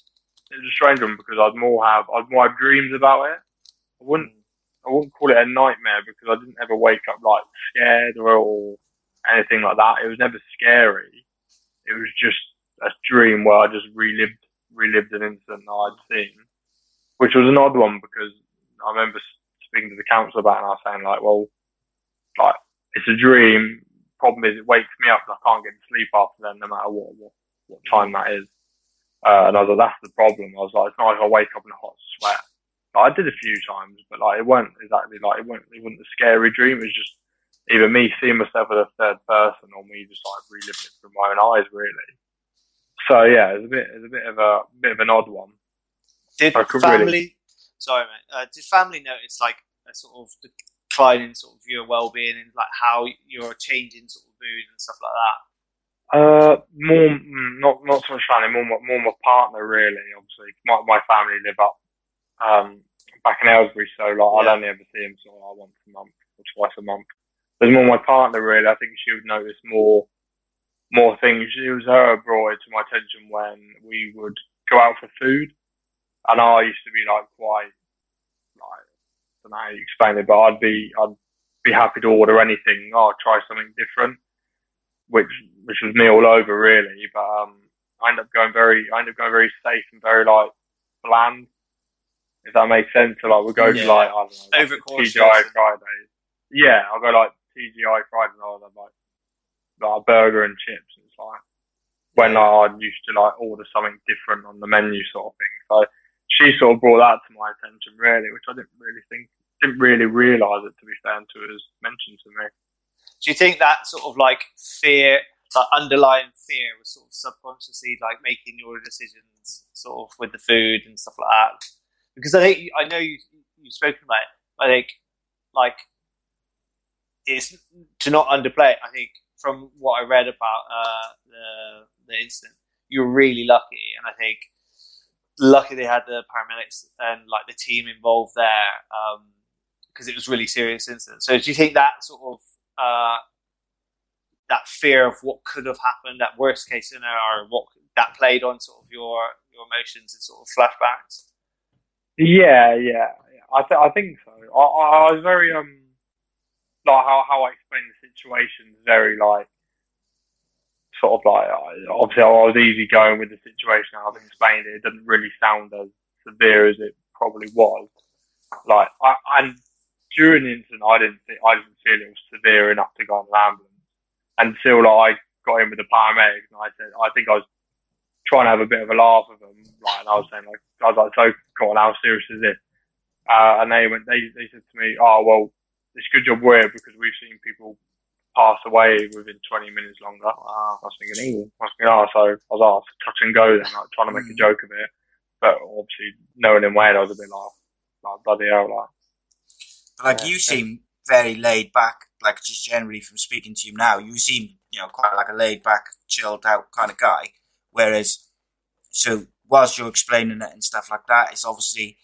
it was a strange one because I'd more have, I'd more have dreams about it. I wouldn't, I wouldn't call it a nightmare because I didn't ever wake up like scared or, or anything like that. It was never scary. It was just a dream where I just relived relived an incident that I'd seen, which was an odd one because I remember speaking to the council about it and I was saying like, well, like it's a dream. Problem is, it wakes me up and I can't get to sleep after then, no matter what what, what time that is. Uh, and I was like, that's the problem. I was like, it's not like I wake up in a hot sweat. Like, I did a few times, but like it weren't exactly like it weren't it wasn't a scary dream. It was just either me seeing myself as a third person or me just like reliving it through my own eyes, really. So yeah, it's a bit, it's a bit of a bit of an odd one. Did family? Really... Sorry, mate. Uh, did family notice like a sort of decline in sort of your well-being and like how you're changing sort of mood and stuff like that? Uh, more mm, not not so much family, more more my partner really. Obviously, my my family live up um back in Aylesbury, so like yeah. I'd only ever see him sort of like once a month or twice a month. There's more my partner really. I think she would notice more more things. It was her brought it to my attention when we would go out for food, and I used to be like quite don't know how you explain it, but I'd be I'd be happy to order anything. Oh, try something different, which which was me all over really. But um, I end up going very I ended up going very safe and very like bland. If that makes sense, so like we go yeah. to like I don't know, like TGI Fridays. Yeah, I'll go like TGI Fridays and I'll have like like a burger and chips. It's like when I used to like order something different on the menu sort of thing. So she sort of brought that to my attention really, which I didn't really think, didn't really realise it to be fair until it was mentioned to me. Do you think that sort of like fear, like underlying fear was sort of subconsciously like making your decisions sort of with the food and stuff like that? Because I think, I know you, you've spoken about it, I think like it's to not underplay it. I think from what I read about uh, the the incident, you're really lucky, and I think lucky they had the paramedics and like the team involved there because um, it was really serious incident. So do you think that sort of uh, that fear of what could have happened, that worst case scenario, or what that played on sort of your your emotions and sort of flashbacks? Yeah, yeah, I th- I think so. I, I was very um like how how I explain the situation very like sort of like obviously I was easy going with the situation. I've explained it. It didn't really sound as severe as it probably was. Like I and during the incident, I didn't think, I didn't feel it was severe enough to go on an ambulance until like, I got in with the paramedics and I said I think I was trying to have a bit of a laugh with them. Like and I was saying like I was like so cool. How serious is this? Uh, and they went they they said to me, oh well it's good job we're because we've seen people pass away within 20 minutes longer. Uh, I was thinking, I was thinking, oh, so I was asked touch and go then, like trying to make a mm. joke of it. But obviously, knowing him well, I was a bit like, like bloody hell, like. But like yeah, you seem very laid back, like just generally from speaking to you now, you seem, you know, quite like a laid back, chilled out kind of guy. Whereas, so whilst you're explaining it and stuff like that, it's obviously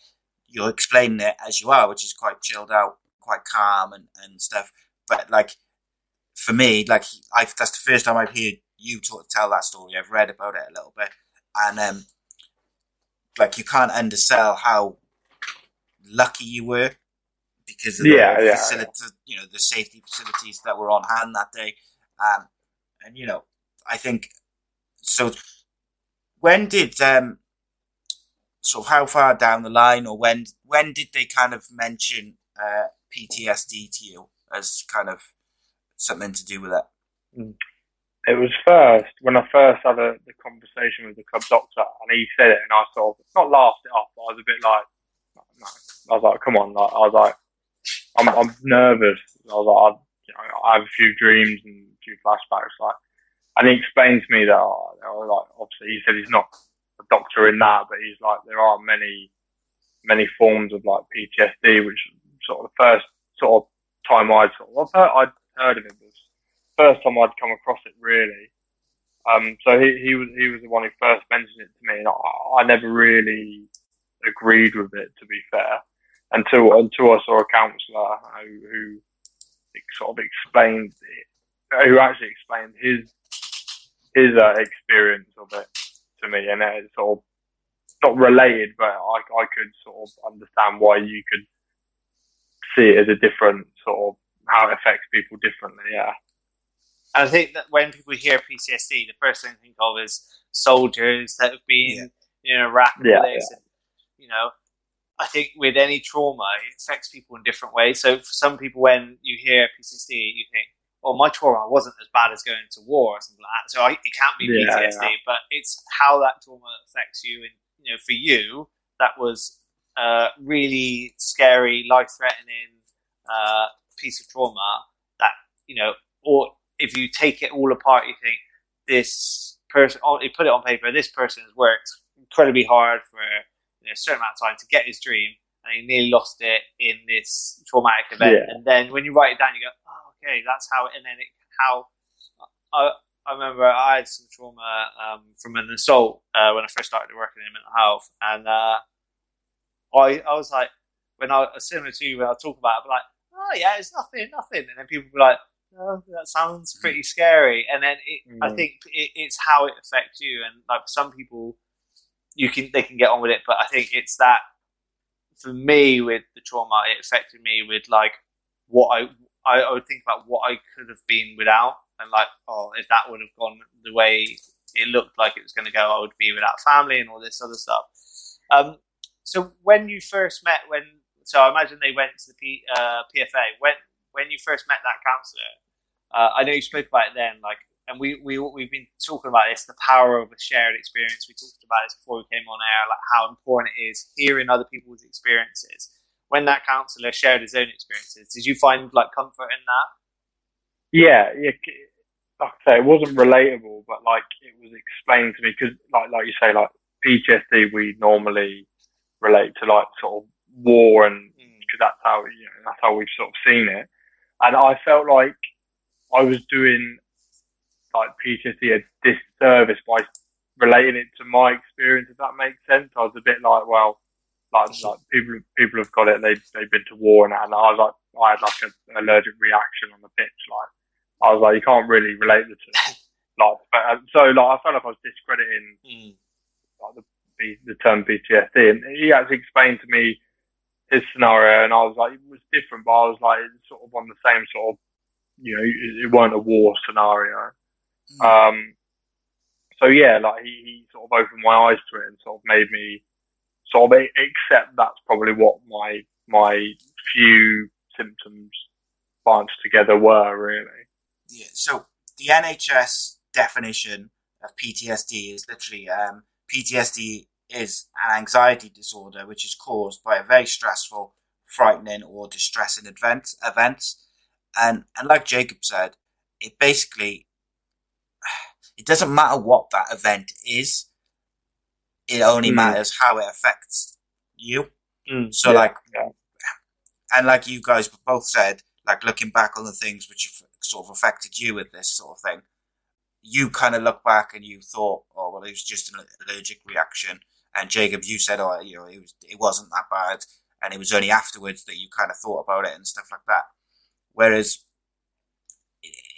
you're explaining it as you are, which is quite chilled out, quite calm and, and stuff. But like for me, like I've that's the first time I've heard you talk, tell that story. I've read about it a little bit, and um, like you can't undersell how lucky you were because of Yeah, the yeah, facility, you know, the safety facilities that were on hand that day. Um, and you know, I think so. When did um, sort of how far down the line, or when when did they kind of mention uh, PTSD to you as kind of something to do with it? Mm. It was first when I first had a, the conversation with the club doctor, and he said it, and I sort of not laughed it off, but I was a bit like, no. I was like, come on, like, I was like, I'm, I'm nervous. I was like, I, you know, I have a few dreams and a few flashbacks, like, and he explained to me that, oh, I was oh, like, obviously, he said he's not a doctor in that, but he's like, there are many, many forms of like PTSD, which sort of the first sort of time I'd sort of, I'd heard of it, but first time I'd come across it really. Um, so he, he was he was the one who first mentioned it to me, and I, I never really agreed with it, to be fair, until until I saw a counsellor who, who sort of explained it, who actually explained his his uh, experience of it to me, and it's sort of not related, but I I could sort of understand why you could see it as a different sort of how it affects people differently. Yeah. And I think that when people hear PTSD, the first thing they think of is soldiers that have been in Iraq and Yeah. And, you know, I think with any trauma, it affects people in different ways. So for some people, when you hear PTSD, you think, "Oh, my trauma wasn't as bad as going to war or something like that." So I, it can't be Yeah, PTSD, yeah. but it's how that trauma affects you. And you know, for you, that was a really scary, life-threatening uh, piece of trauma. That you know, or if you take it all apart, you think this person, oh, you put it on paper, this person has worked incredibly hard for you know, a certain amount of time to get his dream, and he nearly lost it in this traumatic event. Yeah. And then when you write it down, you go, oh, okay, that's how, and then it, how, I, I remember I had some trauma um, from an assault uh, when I first started working in mental health, and uh, I, I was like, when I, similar to you, when I talk about it, like, oh yeah, it's nothing, nothing. And then people be like, oh, that sounds pretty scary. And then it, I Mm. think it, it's how it affects you. And like some people, you can they can get on with it, but I think it's that for me with the trauma, it affected me with like what I I, I would think about what I could have been without, and like oh, if that would have gone the way it looked like it was going to go, I would be without family and all this other stuff. Um, so when you first met, when so I imagine they went to the P, uh, PFA when when you first met that counsellor. Uh, I know you spoke about it then, like, and we we we've been talking about this, the power of a shared experience. We talked about this before we came on air, like how important it is hearing other people's experiences. When that counsellor shared his own experiences, did you find like comfort in that? Yeah, yeah. Like I say, it wasn't relatable, but like it was explained to me because, like, like you say, like PTSD, we normally relate to like sort of war, and because that's how you know, that's how we've sort of seen it. And I felt like I was doing like PTSD a disservice by relating it to my experience. If that makes sense, I was a bit like, well, like like people people have got it. They they've been to war and and I was like, I had like an allergic reaction on the pitch. Like I was like, you can't really relate the two. like but, uh, so, like I felt like I was discrediting Mm. like the the- the term PTSD, and he actually explained to me his scenario, and I was like, it was different, but I was like, it's sort of on the same sort of, you know, it, it weren't a war scenario. Mm. Um, so yeah, like he, he sort of opened my eyes to it and sort of made me sort of accept that's probably what my my few symptoms bunched together were really. Yeah, so the NHS definition of PTSD is literally um, PTSD is an anxiety disorder which is caused by a very stressful, frightening, or distressing event. Events, and and like Jacob said, it basically it doesn't matter what that event is. It only Hmm. matters how it affects you. Mm. So Yeah, like, yeah. and like you guys both said, like looking back on the things which have sort of affected you with this sort of thing, you kind of look back and you thought, oh well, it was just an allergic reaction, And Jacob, you said, oh, you know, it was it wasn't that bad, and it was only afterwards that you kind of thought about it and stuff like that. Whereas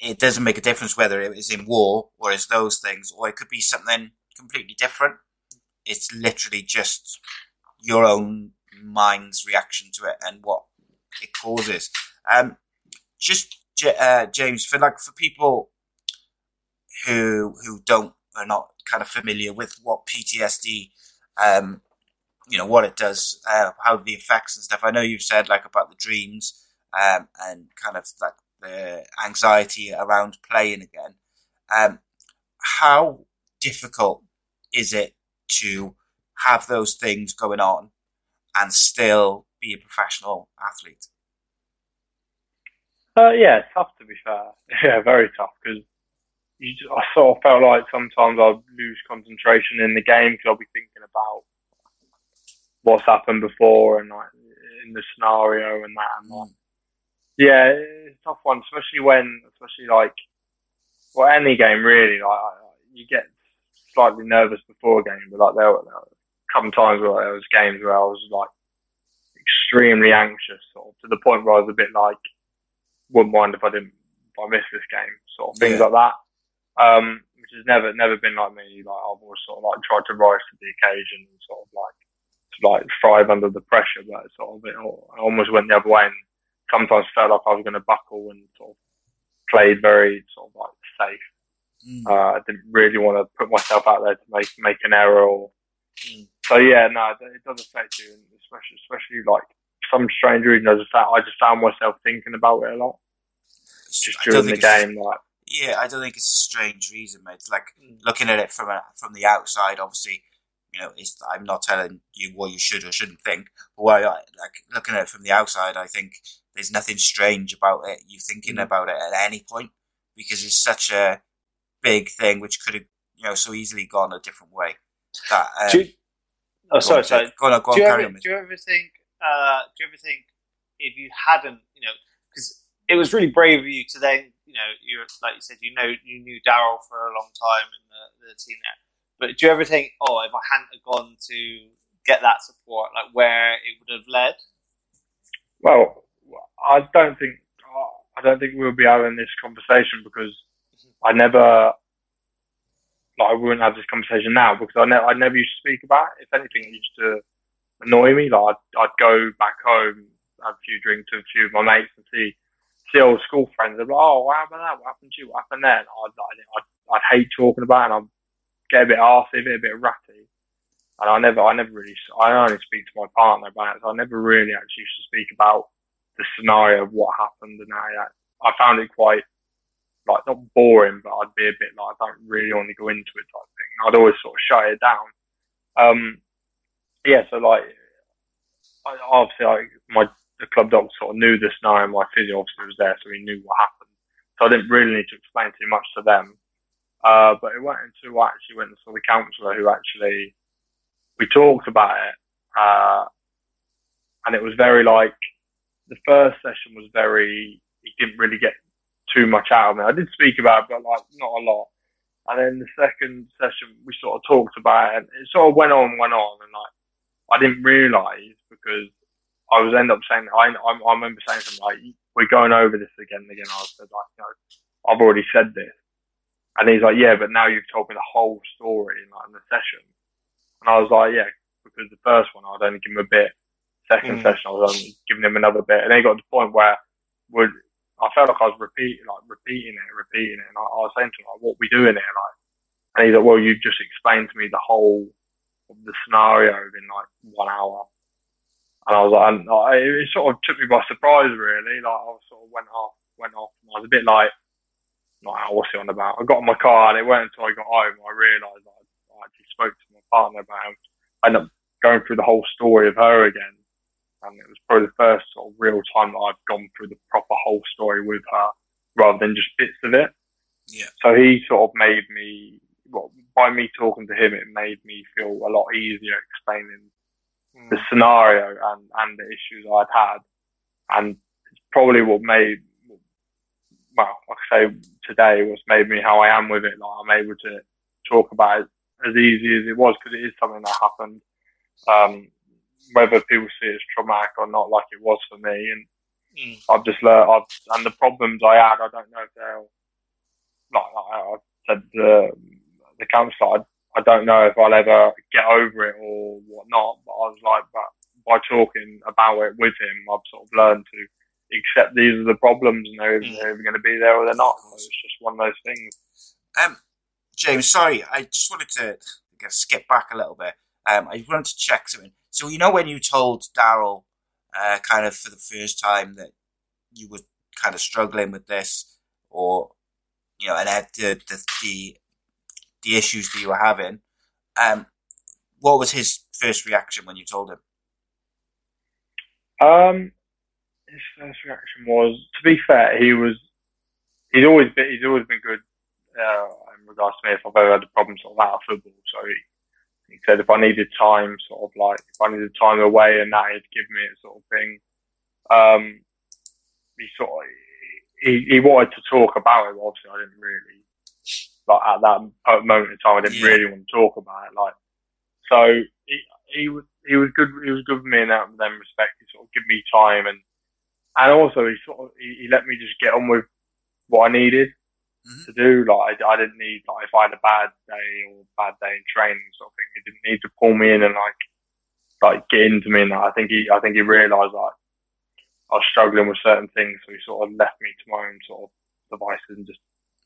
it doesn't make a difference whether it is in war or is those things, or it could be something completely different. It's literally just your own mind's reaction to it and what it causes. Um, just uh, James, for like for people who who don't are not kind of familiar with what PTSD, um, you know, what it does, uh, how the effects and stuff. I know you've said like about the dreams um, and kind of like the anxiety around playing again. Um, how difficult is it to have those things going on and still be a professional athlete? Uh, yeah, tough to be fair. Yeah, very tough because I sort of felt like sometimes I'd lose concentration in the game because I'll be thinking about what's happened before and like in the scenario and that and that. Yeah, it's a tough one, especially when, especially like, well, any game really. Like, you get slightly nervous before a game, but like there, were a couple of times where there was games where I was like extremely anxious, sort of to the point where I was a bit like, wouldn't mind if I didn't, if I missed this game, sort of things yeah. like that. Um, which has never, never been like me. Like I've always sort of like tried to rise to the occasion and sort of like, to like thrive under the pressure, but sort of it I almost went the other way and sometimes felt like I was going to buckle and sort of played very sort of like safe. Mm. Uh, I didn't really want to put myself out there to make make an error. Or, mm. So yeah, no, it does affect you, and especially especially like some strange reason. I just I just found myself thinking about it a lot, just during the game. Like yeah, I don't think it's a strange reason, mate. Like mm. looking at it from a, from the outside, obviously, you know, it's, I'm not telling you what you should or shouldn't think. But why, like looking at it from the outside, I think there's nothing strange about it. You thinking mm. about it at any point because it's such a big thing which could have, you know, so easily gone a different way. That um, do you, oh, sorry, on, sorry. Go on, go on, do, you ever, on, do you ever think? Uh, do you ever think if you hadn't, you know, because it was really brave of you to then, you know, you like you said, you know, you knew Darrell for a long time in the, the team there. But do you ever think, oh, if I hadn't gone to get that support, like where it would have led? Well, I don't think I don't think we'll be having this conversation because mm-hmm. I never like I wouldn't have this conversation now because I never I never used to speak about it. If anything, it used to annoy me. Like I'd, I'd go back home, have a few drinks with a few of my mates, and see old school friends. They'd be like, "Oh, what happened there? What happened to you? What happened there?" And I'd, I'd, I'd, hate talking about it, and I'd get a bit arsy, a bit, a bit ratty. And I never, I never really, I only speak to my partner about it. So I never really actually used to speak about the scenario of what happened, and I, I found it quite like not boring, but I'd be a bit like I don't really want to go into it type thing. I'd always sort of shut it down. Um, yeah, so like I, obviously, like, my the club doctor sort of knew the scenario. My physio officer was there, so he knew what happened. So I didn't really need to explain too much to them. Uh, but it went into I actually went and saw the counsellor who actually we talked about it, uh, and it was very like the first session was very, he didn't really get too much out of me. I did speak about it, but like not a lot. And then the second session, we sort of talked about it, and it sort of went on, and went on, and like I didn't realise because I was end up saying I, I, I remember saying something like we're going over this again and again. I said like, know, I've already said this, and he's like, yeah, but now you've told me the whole story in like in the session, and I was like, yeah, because the first one I'd only give him a bit, second mm. session, I was only giving him another bit, and then he got to the point where would I felt like I was repeating, like repeating it, repeating it, and I, I was saying to him, like, "What we doing here?" Like, and he's like, "Well, you just explained to me the whole of the scenario in like one hour," and I was like, and I, it sort of took me by surprise, really. Like, I sort of went off, went off, and I was a bit like, "Like, oh, what's he on about?" I got in my car, and it went until I got home. I realised I, I actually spoke to my partner about him. I ended up going through the whole story of her again and it was probably the first sort of real time that I've gone through the proper whole story with her rather than just bits of it. Yeah. So he sort of made me, well, by me talking to him, it made me feel a lot easier explaining. The scenario and, and the issues I'd had. And it's probably what made, well, like I say today, what's made me how I am with it. Like I'm able to talk about it as easy as it was because it is something that happened. Um, whether people see it as traumatic or not, like it was for me, and mm. I've just learned. I've, and the problems I had, I don't know if they'll like, like I said the the counsellor. I, I don't know if I'll ever get over it or whatnot. But I was like, but by talking about it with him, I've sort of learned to accept these are the problems and they're, mm. they're either going to be there or they're not. So it's just one of those things. Um, James, sorry, I just wanted to skip back a little bit. Um, I wanted to check something. So you know when you told Darrell, uh, kind of for the first time that you were kind of struggling with this, or you know, and had the the the, the issues that you were having. Um, what was his first reaction when you told him? Um, his first reaction was, to be fair, he was, he's always been, he's always been good uh, in regards to me if I've ever had a problem sort of out of football. So he, he said if I needed time, sort of like if I needed time away and that, he'd give me it sort of thing. Um, he sort of he, he wanted to talk about it. Obviously, I didn't really like at that moment in time. I didn't yeah. really want to talk about it. Like so, he he was he was good. He was good with me in that, that respect. He sort of give me time, and and also he sort of he, he let me just get on with what I needed mm-hmm. to do. Like I, I didn't need like if I had a bad day or bad day in training sort of thing. He didn't need to pull me in and like like get into me. And I think he I think he realised like I was struggling with certain things, so he sort of left me to my own sort of devices and just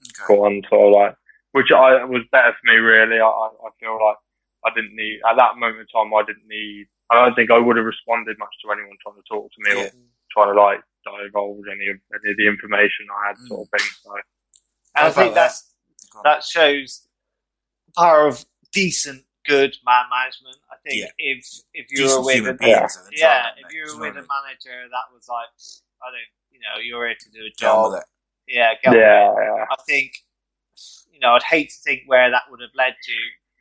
okay. go on sort of like which I was better for me really. I I feel like I didn't need at that moment in time. I didn't need. I don't think I would have responded much to anyone trying to talk to me yeah. or trying to like divulge any of any of the information I had, mm. sort of thing. So, and I think that's that shows the power of decent, good man management. I think yeah. if if you were with a yeah, yeah if you were with a manager that was like, I don't, you know, you're here to do a job. Yeah, yeah, yeah. I think you know, I'd hate to think where that would have led to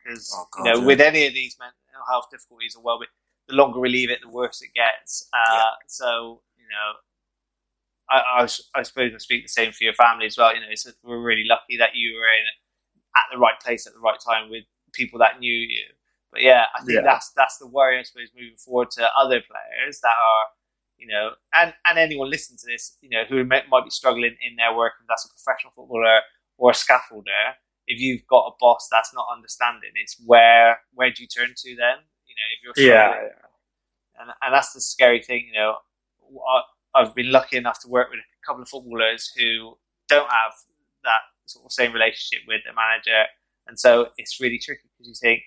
because oh, you know, yeah. with any of these mental health difficulties or well, the longer we leave it, the worse it gets. Uh, yeah. So you know, I, I, I, suppose I speak the same for your family as well. You know, so we're really lucky that you were in at the right place at the right time with people that knew you. But yeah, I think yeah. that's that's the worry, I suppose, moving forward to other players that are, you know, and and anyone listening to this, you know, who might, might be struggling in their work, and that's a professional footballer or a scaffolder if you've got a boss that's not understanding, it's where where do you turn to then? You know, if you're yeah, yeah. and and that's the scary thing. You know, I, I've been lucky enough to work with a couple of footballers who don't have that sort of same relationship with the manager, and so it's really tricky because you think,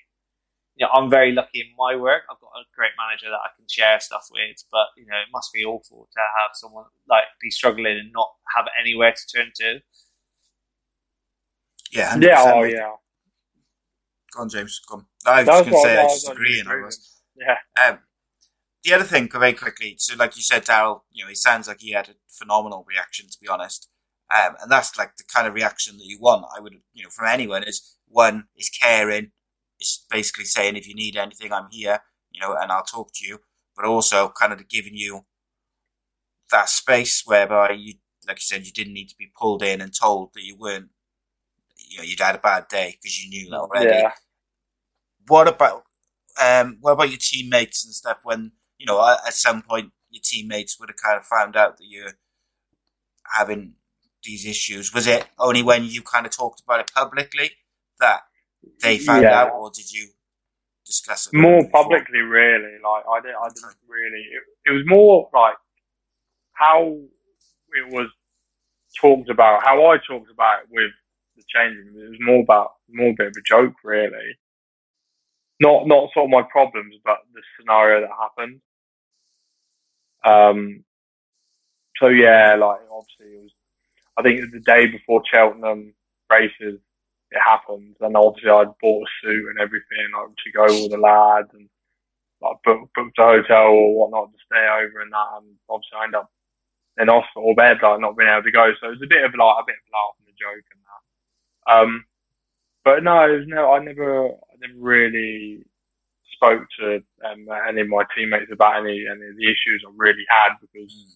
you know, I'm very lucky in my work. I've got a great manager that I can share stuff with, but you know, it must be awful to have someone like be struggling and not have anywhere to turn to. Yeah, yeah, oh yeah. Go on, James. Go on. I was going to say I just agree, and I was. Yeah. Um, the other thing, very quickly, so like you said, Darrell, you know, he sounds like he had a phenomenal reaction, to be honest. Um, and that's like the kind of reaction that you want. I would, you know, from anyone is one is caring, is basically saying if you need anything, I'm here, you know, and I'll talk to you. But also kind of giving you that space whereby you, like you said, you didn't need to be pulled in and told that you weren't you know you'd had a bad day because you knew that already. Yeah. What about um, what about your teammates and stuff? When you know at, some point your teammates would have kind of found out that you're having these issues. Was it only when you kind of talked about it publicly that they found yeah. out, or did you discuss it more publicly? Really, like I didn't. I didn't really. It, it was more like how it was talked about, how I talked about it with the changing room. It was more about more bit of a joke, really. Not not sort of my problems, but the scenario that happened. Um. So yeah, like obviously it was. I think it was the day before Cheltenham races. It happened, and obviously I'd bought a suit and everything like to go with the lads and like booked booked a hotel or whatnot to stay over and that. And obviously I ended up in hospital bed, like not being able to go. So it was a bit of like a bit of laugh and a joke. Um, but no, no, I never, I never really spoke to um, any of my teammates about any any of the issues I really had because mm.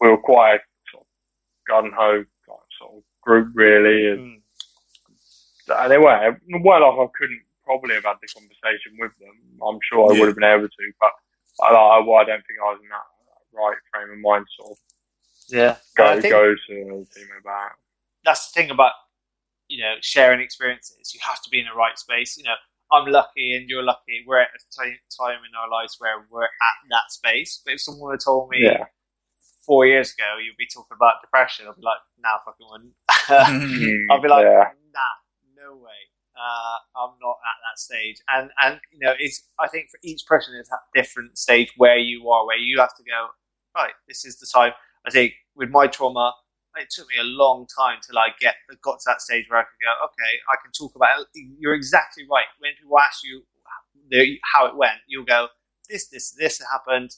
we were quite a sort of gun ho sort of group really, and, mm. and they were, well, like I couldn't probably have had the conversation with them. I'm sure I Yeah. would have been able to, but I, I, I don't think I was in that right frame of mind sort of Yeah. go go to the team about. that's the thing about you know sharing experiences. You have to be in the right space. You know, I'm lucky and you're lucky. We're at a time in our lives where we're at that space. But if someone had told me Yeah. four years ago you'd be talking about depression, I'd be like, nah, fucking wouldn't. Mm, I'll be like, yeah. nah, no way. Uh, I'm not at that stage. And and you know, it's I think for each person it's at a different stage where you are, where you have to go. Right, this is the time. I think with my trauma, it took me a long time till I get got to that stage where I could go, okay, I can talk about it. You're exactly right. When people ask you how it went, you'll go, this, this, this happened,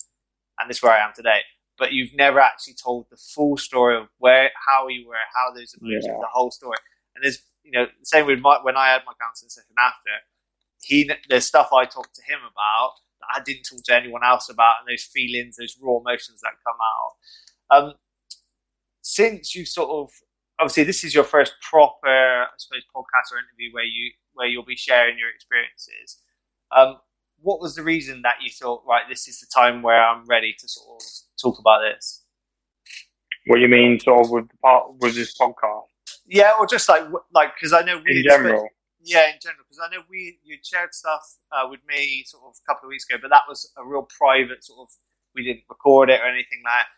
and this is where I am today. But you've never actually told the full story of where, how you were, how those emotions, Yeah. the whole story. And there's, you know, same with my, when I had my counselling session after, he, there's stuff I talked to him about that I didn't talk to anyone else about, and those feelings, those raw emotions that come out. Um, since you sort of obviously this is your first proper, I suppose, podcast or interview where you where you'll be sharing your experiences. Um, what was the reason that you thought, right, this is the time where I'm ready to sort of talk about this? What you mean, sort of with the part with this podcast Yeah, or just like like because I know we in general? Yeah, in general, because I know we you shared stuff uh, with me sort of a couple of weeks ago, but that was a real private sort of. We didn't record it or anything like. that.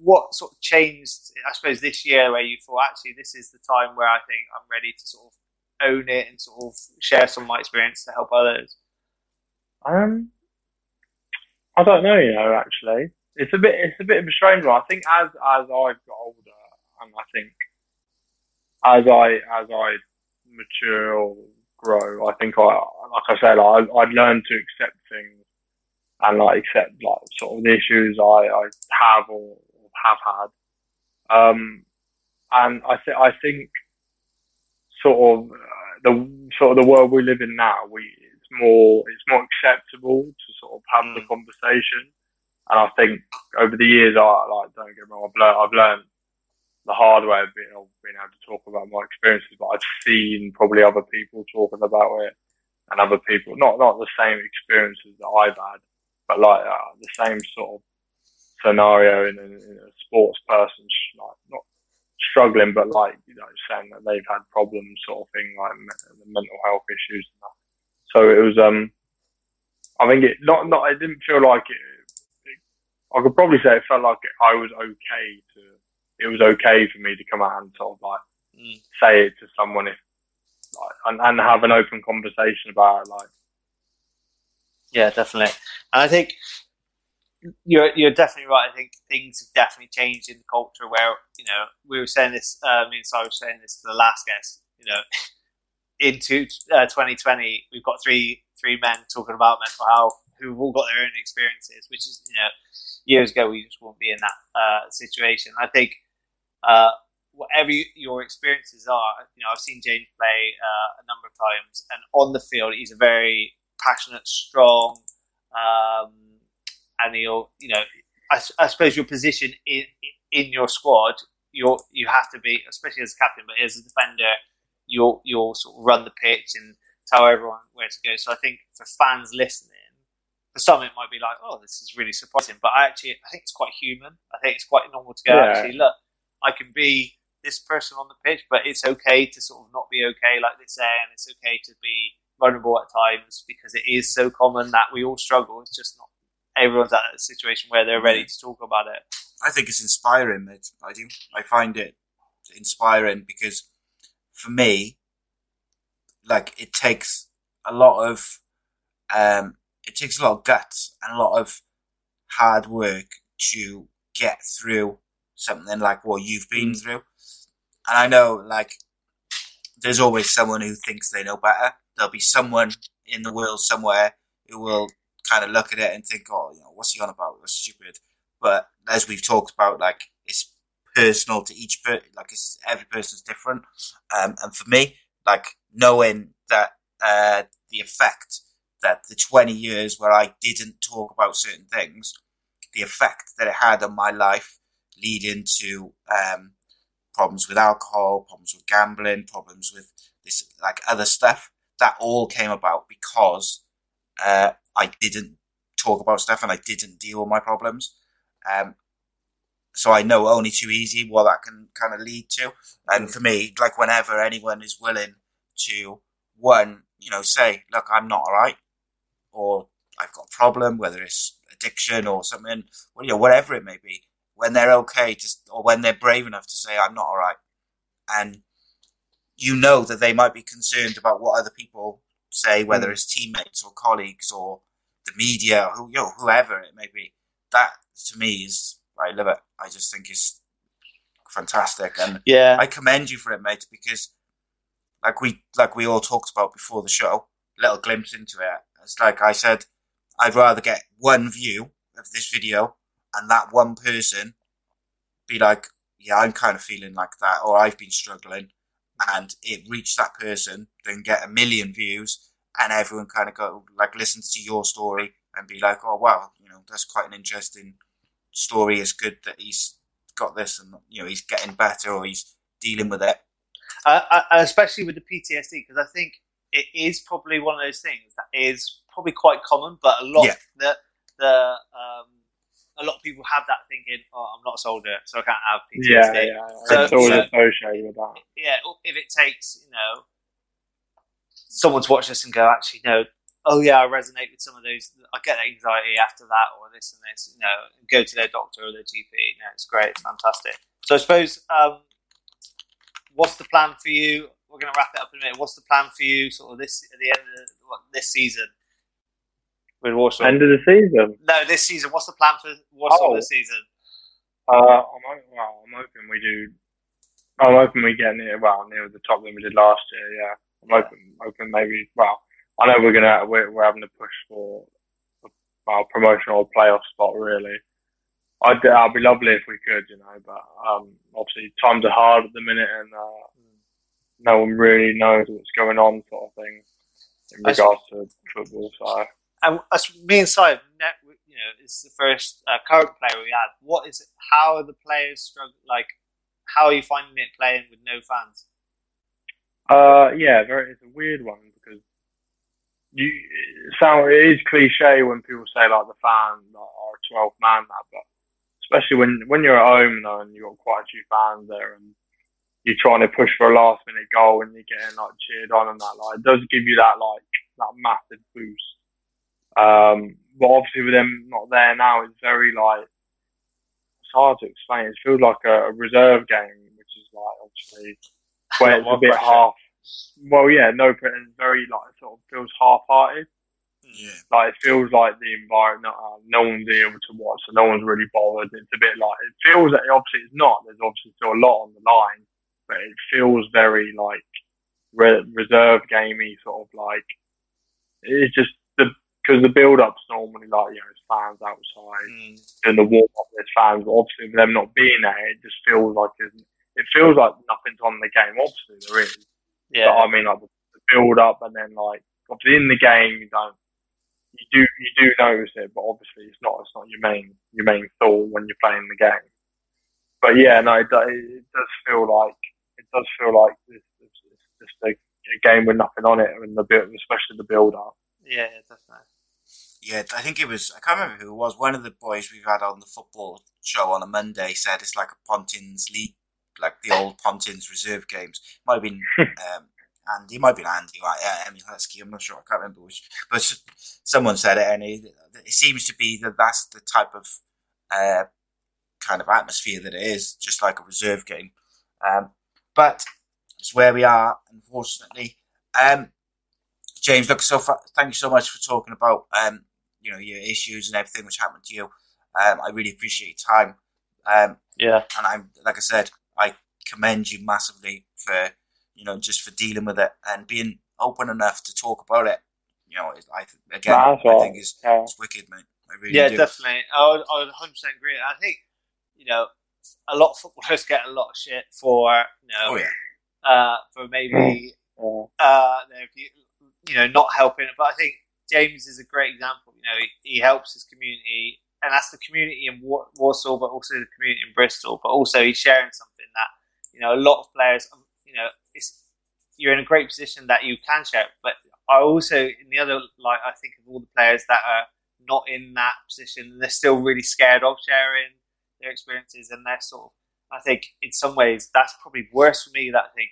What sort of changed, I suppose, this year where you thought actually this is the time where I think I'm ready to sort of own it and sort of share some of my experience to help others. Um, I don't know. You know, actually, it's a bit it's a bit of a strange one. I think as as I've got older, and I think as I as I mature or grow, I think I like I said, I I'd learned to accept things and like accept like sort of the issues I I have or have had. Um, and I think I think sort of uh, the sort of the world we live in now, we it's more it's more acceptable to sort of have the Mm. conversation. And I think over the years, I like don't get me wrong, I've learned, I've learned the hard way of being, of being able to talk about my experiences, but I've seen probably other people talking about it and other people not not the same experiences that I've had, but like uh, the same sort of scenario in a, in a sports person, like not struggling, but like you know, saying that they've had problems, sort of thing, like the mental health issues. And that. So it was, um, I think it not not. It didn't feel like it. it I could probably say it felt like it, I was okay to. It was okay for me to come out and sort of like Mm. say it to someone if, like, and, and have an open conversation about it. Like, Yeah, definitely. And I think you're you're definitely right. I think things have definitely changed in the culture where you know we were saying this. Uh, me and Sarah were saying this to the last guest. You know, into uh, 2020, we've got three three men talking about mental health who've all got their own experiences, which is you know years ago we just wouldn't be in that uh, situation. I think. Uh, whatever you, your experiences are, you know, I've seen James play uh, a number of times, and on the field, he's a very passionate, strong, um, and he'll, you know, I suppose your position in in your squad, you you have to be, especially as a captain, but as a defender, you'll you'll sort of run the pitch and tell everyone where to go. So I think for fans listening, for some it might be like, oh, this is really surprising, but I actually I think it's quite human. I think it's quite normal to go, Yeah. actually, look, I can be this person on the pitch, but it's okay to sort of not be okay, like they say, and it's okay to be vulnerable at times because it is so common that we all struggle. It's just not everyone's at a situation where they're ready to talk about it. I think it's inspiring, mate. I do. I find it inspiring because for me, like it takes a lot of, um, it takes a lot of guts and a lot of hard work to get through something like what you've been through. And I know, like, there's always someone who thinks they know better. There'll be someone in the world somewhere who will kind of look at it and think, oh, you know, what's he on about? That's stupid. But as we've talked about, like, it's personal to each person. Like, it's, every person's different. Um, and for me, like, knowing that uh, the effect that the 20 years where I didn't talk about certain things, the effect that it had on my life, leading to um, problems with alcohol, problems with gambling, problems with this, like, other stuff that all came about because uh, I didn't talk about stuff and I didn't deal with my problems. Um, so I know only too easy what that can kind of lead to. And for me, like whenever anyone is willing to one, you know, say, look, I'm not all right, or I've got a problem, whether it's addiction or something, well, you know, whatever it may be, when they're okay to, or when they're brave enough to say, I'm not all right. And you know that they might be concerned about what other people say, whether mm. it's teammates or colleagues or the media, or, you know, whoever it may be. That to me is I love it. I just think it's fantastic, and yeah, I commend you for it, mate. Because like we like we all talked about before the show, little glimpse into it. It's like I said, I'd rather get one view of this video and that one person be like, yeah, I'm kind of feeling like that, or I've been struggling, and it reach that person, then get a million views, and everyone kind of go like listens to your story and be like, oh wow, you know, that's quite an interesting story. It's good that he's got this, and you know, he's getting better or he's dealing with it. Uh, uh especially with the PTSD, because I think it is probably one of those things that is probably quite common, but a lot yeah. the the um, a lot of people have that thinking, "Oh, I'm not a soldier, so I can't have PTSD." Yeah, yeah. So, it's always so, associated with that. Yeah, if it takes, you know, someone to watch this and go, actually, no, oh yeah, I resonate with some of those. I get anxiety after that, or this and this. You know, go to their doctor or their GP. You know, it's great, it's fantastic. So I suppose, um, what's the plan for you? We're going to wrap it up in a minute. What's the plan for you, sort of this at the end of what, this season? With Walsall. End of the season. No, this season. What's the plan for Walsall oh. this season? Uh, I'm well. I'm hoping we do. I'm hoping we get near well near the top than we did last year. Yeah, I'm yeah. hoping hoping maybe. Well, I know we're gonna we're, we're having to push for well promotional playoff spot really. I'd I'd be lovely if we could, you know, but um, obviously times are hard at the minute, and uh, no one really knows what's going on, sort of thing, in regards to football. So and as me and Simon, you know, is the first uh, current player we had. What is it? How are the players struggling? Like, how are you finding it playing with no fans? Uh, yeah, very. It's a weird one because you sound it is cliche when people say like the fans are a 12 man that, but especially when when you're at home though, and you've got quite a few fans there and you're trying to push for a last minute goal and you're getting like cheered on and that like it does give you that like that massive boost um, but obviously with them not there now, it's very like it's hard to explain. It feels like a, a reserve game, which is like obviously where it's a bit pressure. half. Well, yeah, no, but it's very like sort of feels half-hearted. Yeah. Like it feels like the environment, uh, no one's able to watch, so no one's really bothered. It's a bit like it feels that obviously it's not. There's obviously still a lot on the line, but it feels very like re- reserve gamey, sort of like it's just because the build up's normally like you know it's fans outside mm. and the warm up there's fans. But obviously, with them not being there, it just feels like it feels like nothing's on the game. Obviously, there is. Yeah. But I mean, like the, the build up, and then like obviously in the game, you don't. You do you do notice it, but obviously it's not it's not your main your main thought when you're playing the game. But yeah, no, it, it does feel like it does feel like it's, it's, it's just a, a game with nothing on it, and the build, especially the build up. Yeah, definitely yeah, I think it was, I can't remember who it was, one of the boys we've had on the football show on a Monday said it's like a Pontins league, like the old Pontins reserve games. Might have been, um, Andy, might have been Andy, right? Yeah, Emile Heskey, I'm not sure, I can't remember which, but someone said it, and it, it seems to be that that's the type of uh, kind of atmosphere that it is, just like a reserve game. Um, but it's where we are, unfortunately. Um, James, look, so far, thank you so much for talking about um, you know your issues and everything which happened to you. Um, I really appreciate your time. Um, yeah, and I'm like I said, I commend you massively for you know just for dealing with it and being open enough to talk about it. You know, I again, I think is yeah. it's wicked, man. I really yeah, do. definitely. I would, I would 100 percent agree. I think you know a lot of footballers get a lot of shit for you know oh, yeah. uh, for maybe uh, you know not helping. But I think James is a great example. You know, he, he helps his community, and that's the community in Walsall, but also the community in Bristol. But also, he's sharing something that you know a lot of players. Um, you know, you're in a great position that you can share. But I also, in the other light, I think of all the players that are not in that position they're still really scared of sharing their experiences and they're sort of, I think in some ways that's probably worse for me that I think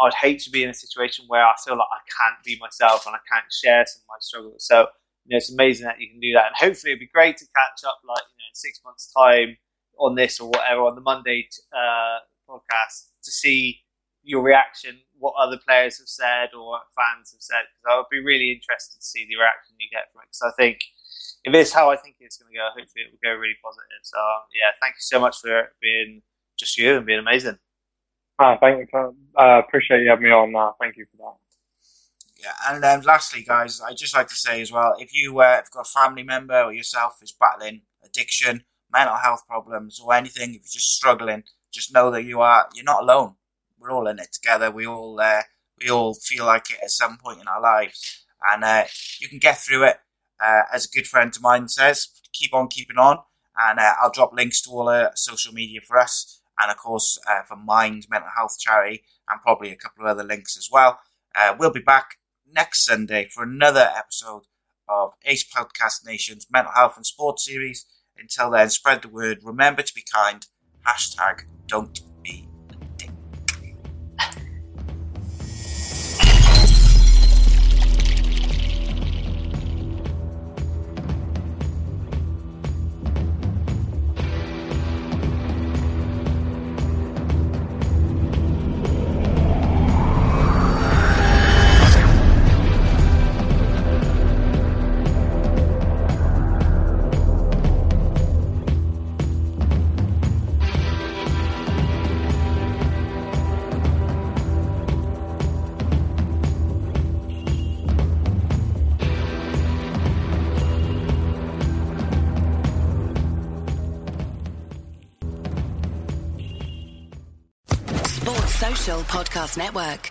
I'd hate to be in a situation where I feel like I can't be myself and I can't share some of my struggles. So, you know, it's amazing that you can do that. And hopefully it'd be great to catch up like, you know, in six months time on this or whatever on the Monday uh, podcast to see your reaction, what other players have said or fans have said. Because I would be really interested to see the reaction you get from it. Because I think if it's how I think it's going to go, hopefully it will go really positive. So yeah, thank you so much for being just you and being amazing. Ah, thank you. Uh, appreciate you having me on. Uh, thank you for that. Yeah, and then lastly, guys, I'd just like to say as well, if you uh, have got a family member or yourself is battling addiction, mental health problems, or anything, if you're just struggling, just know that you are you're not alone. We're all in it together. We all uh, we all feel like it at some point in our lives, and uh, you can get through it. Uh, as a good friend of mine says, keep on keeping on, and uh, I'll drop links to all the social media for us, and of course uh, for Mind Mental Health Charity, and probably a couple of other links as well. Uh, we'll be back next Sunday for another episode of Ace Podcast Nation's Mental Health and Sports series. Until then, spread the word. Remember to be kind. Hashtag don't Network.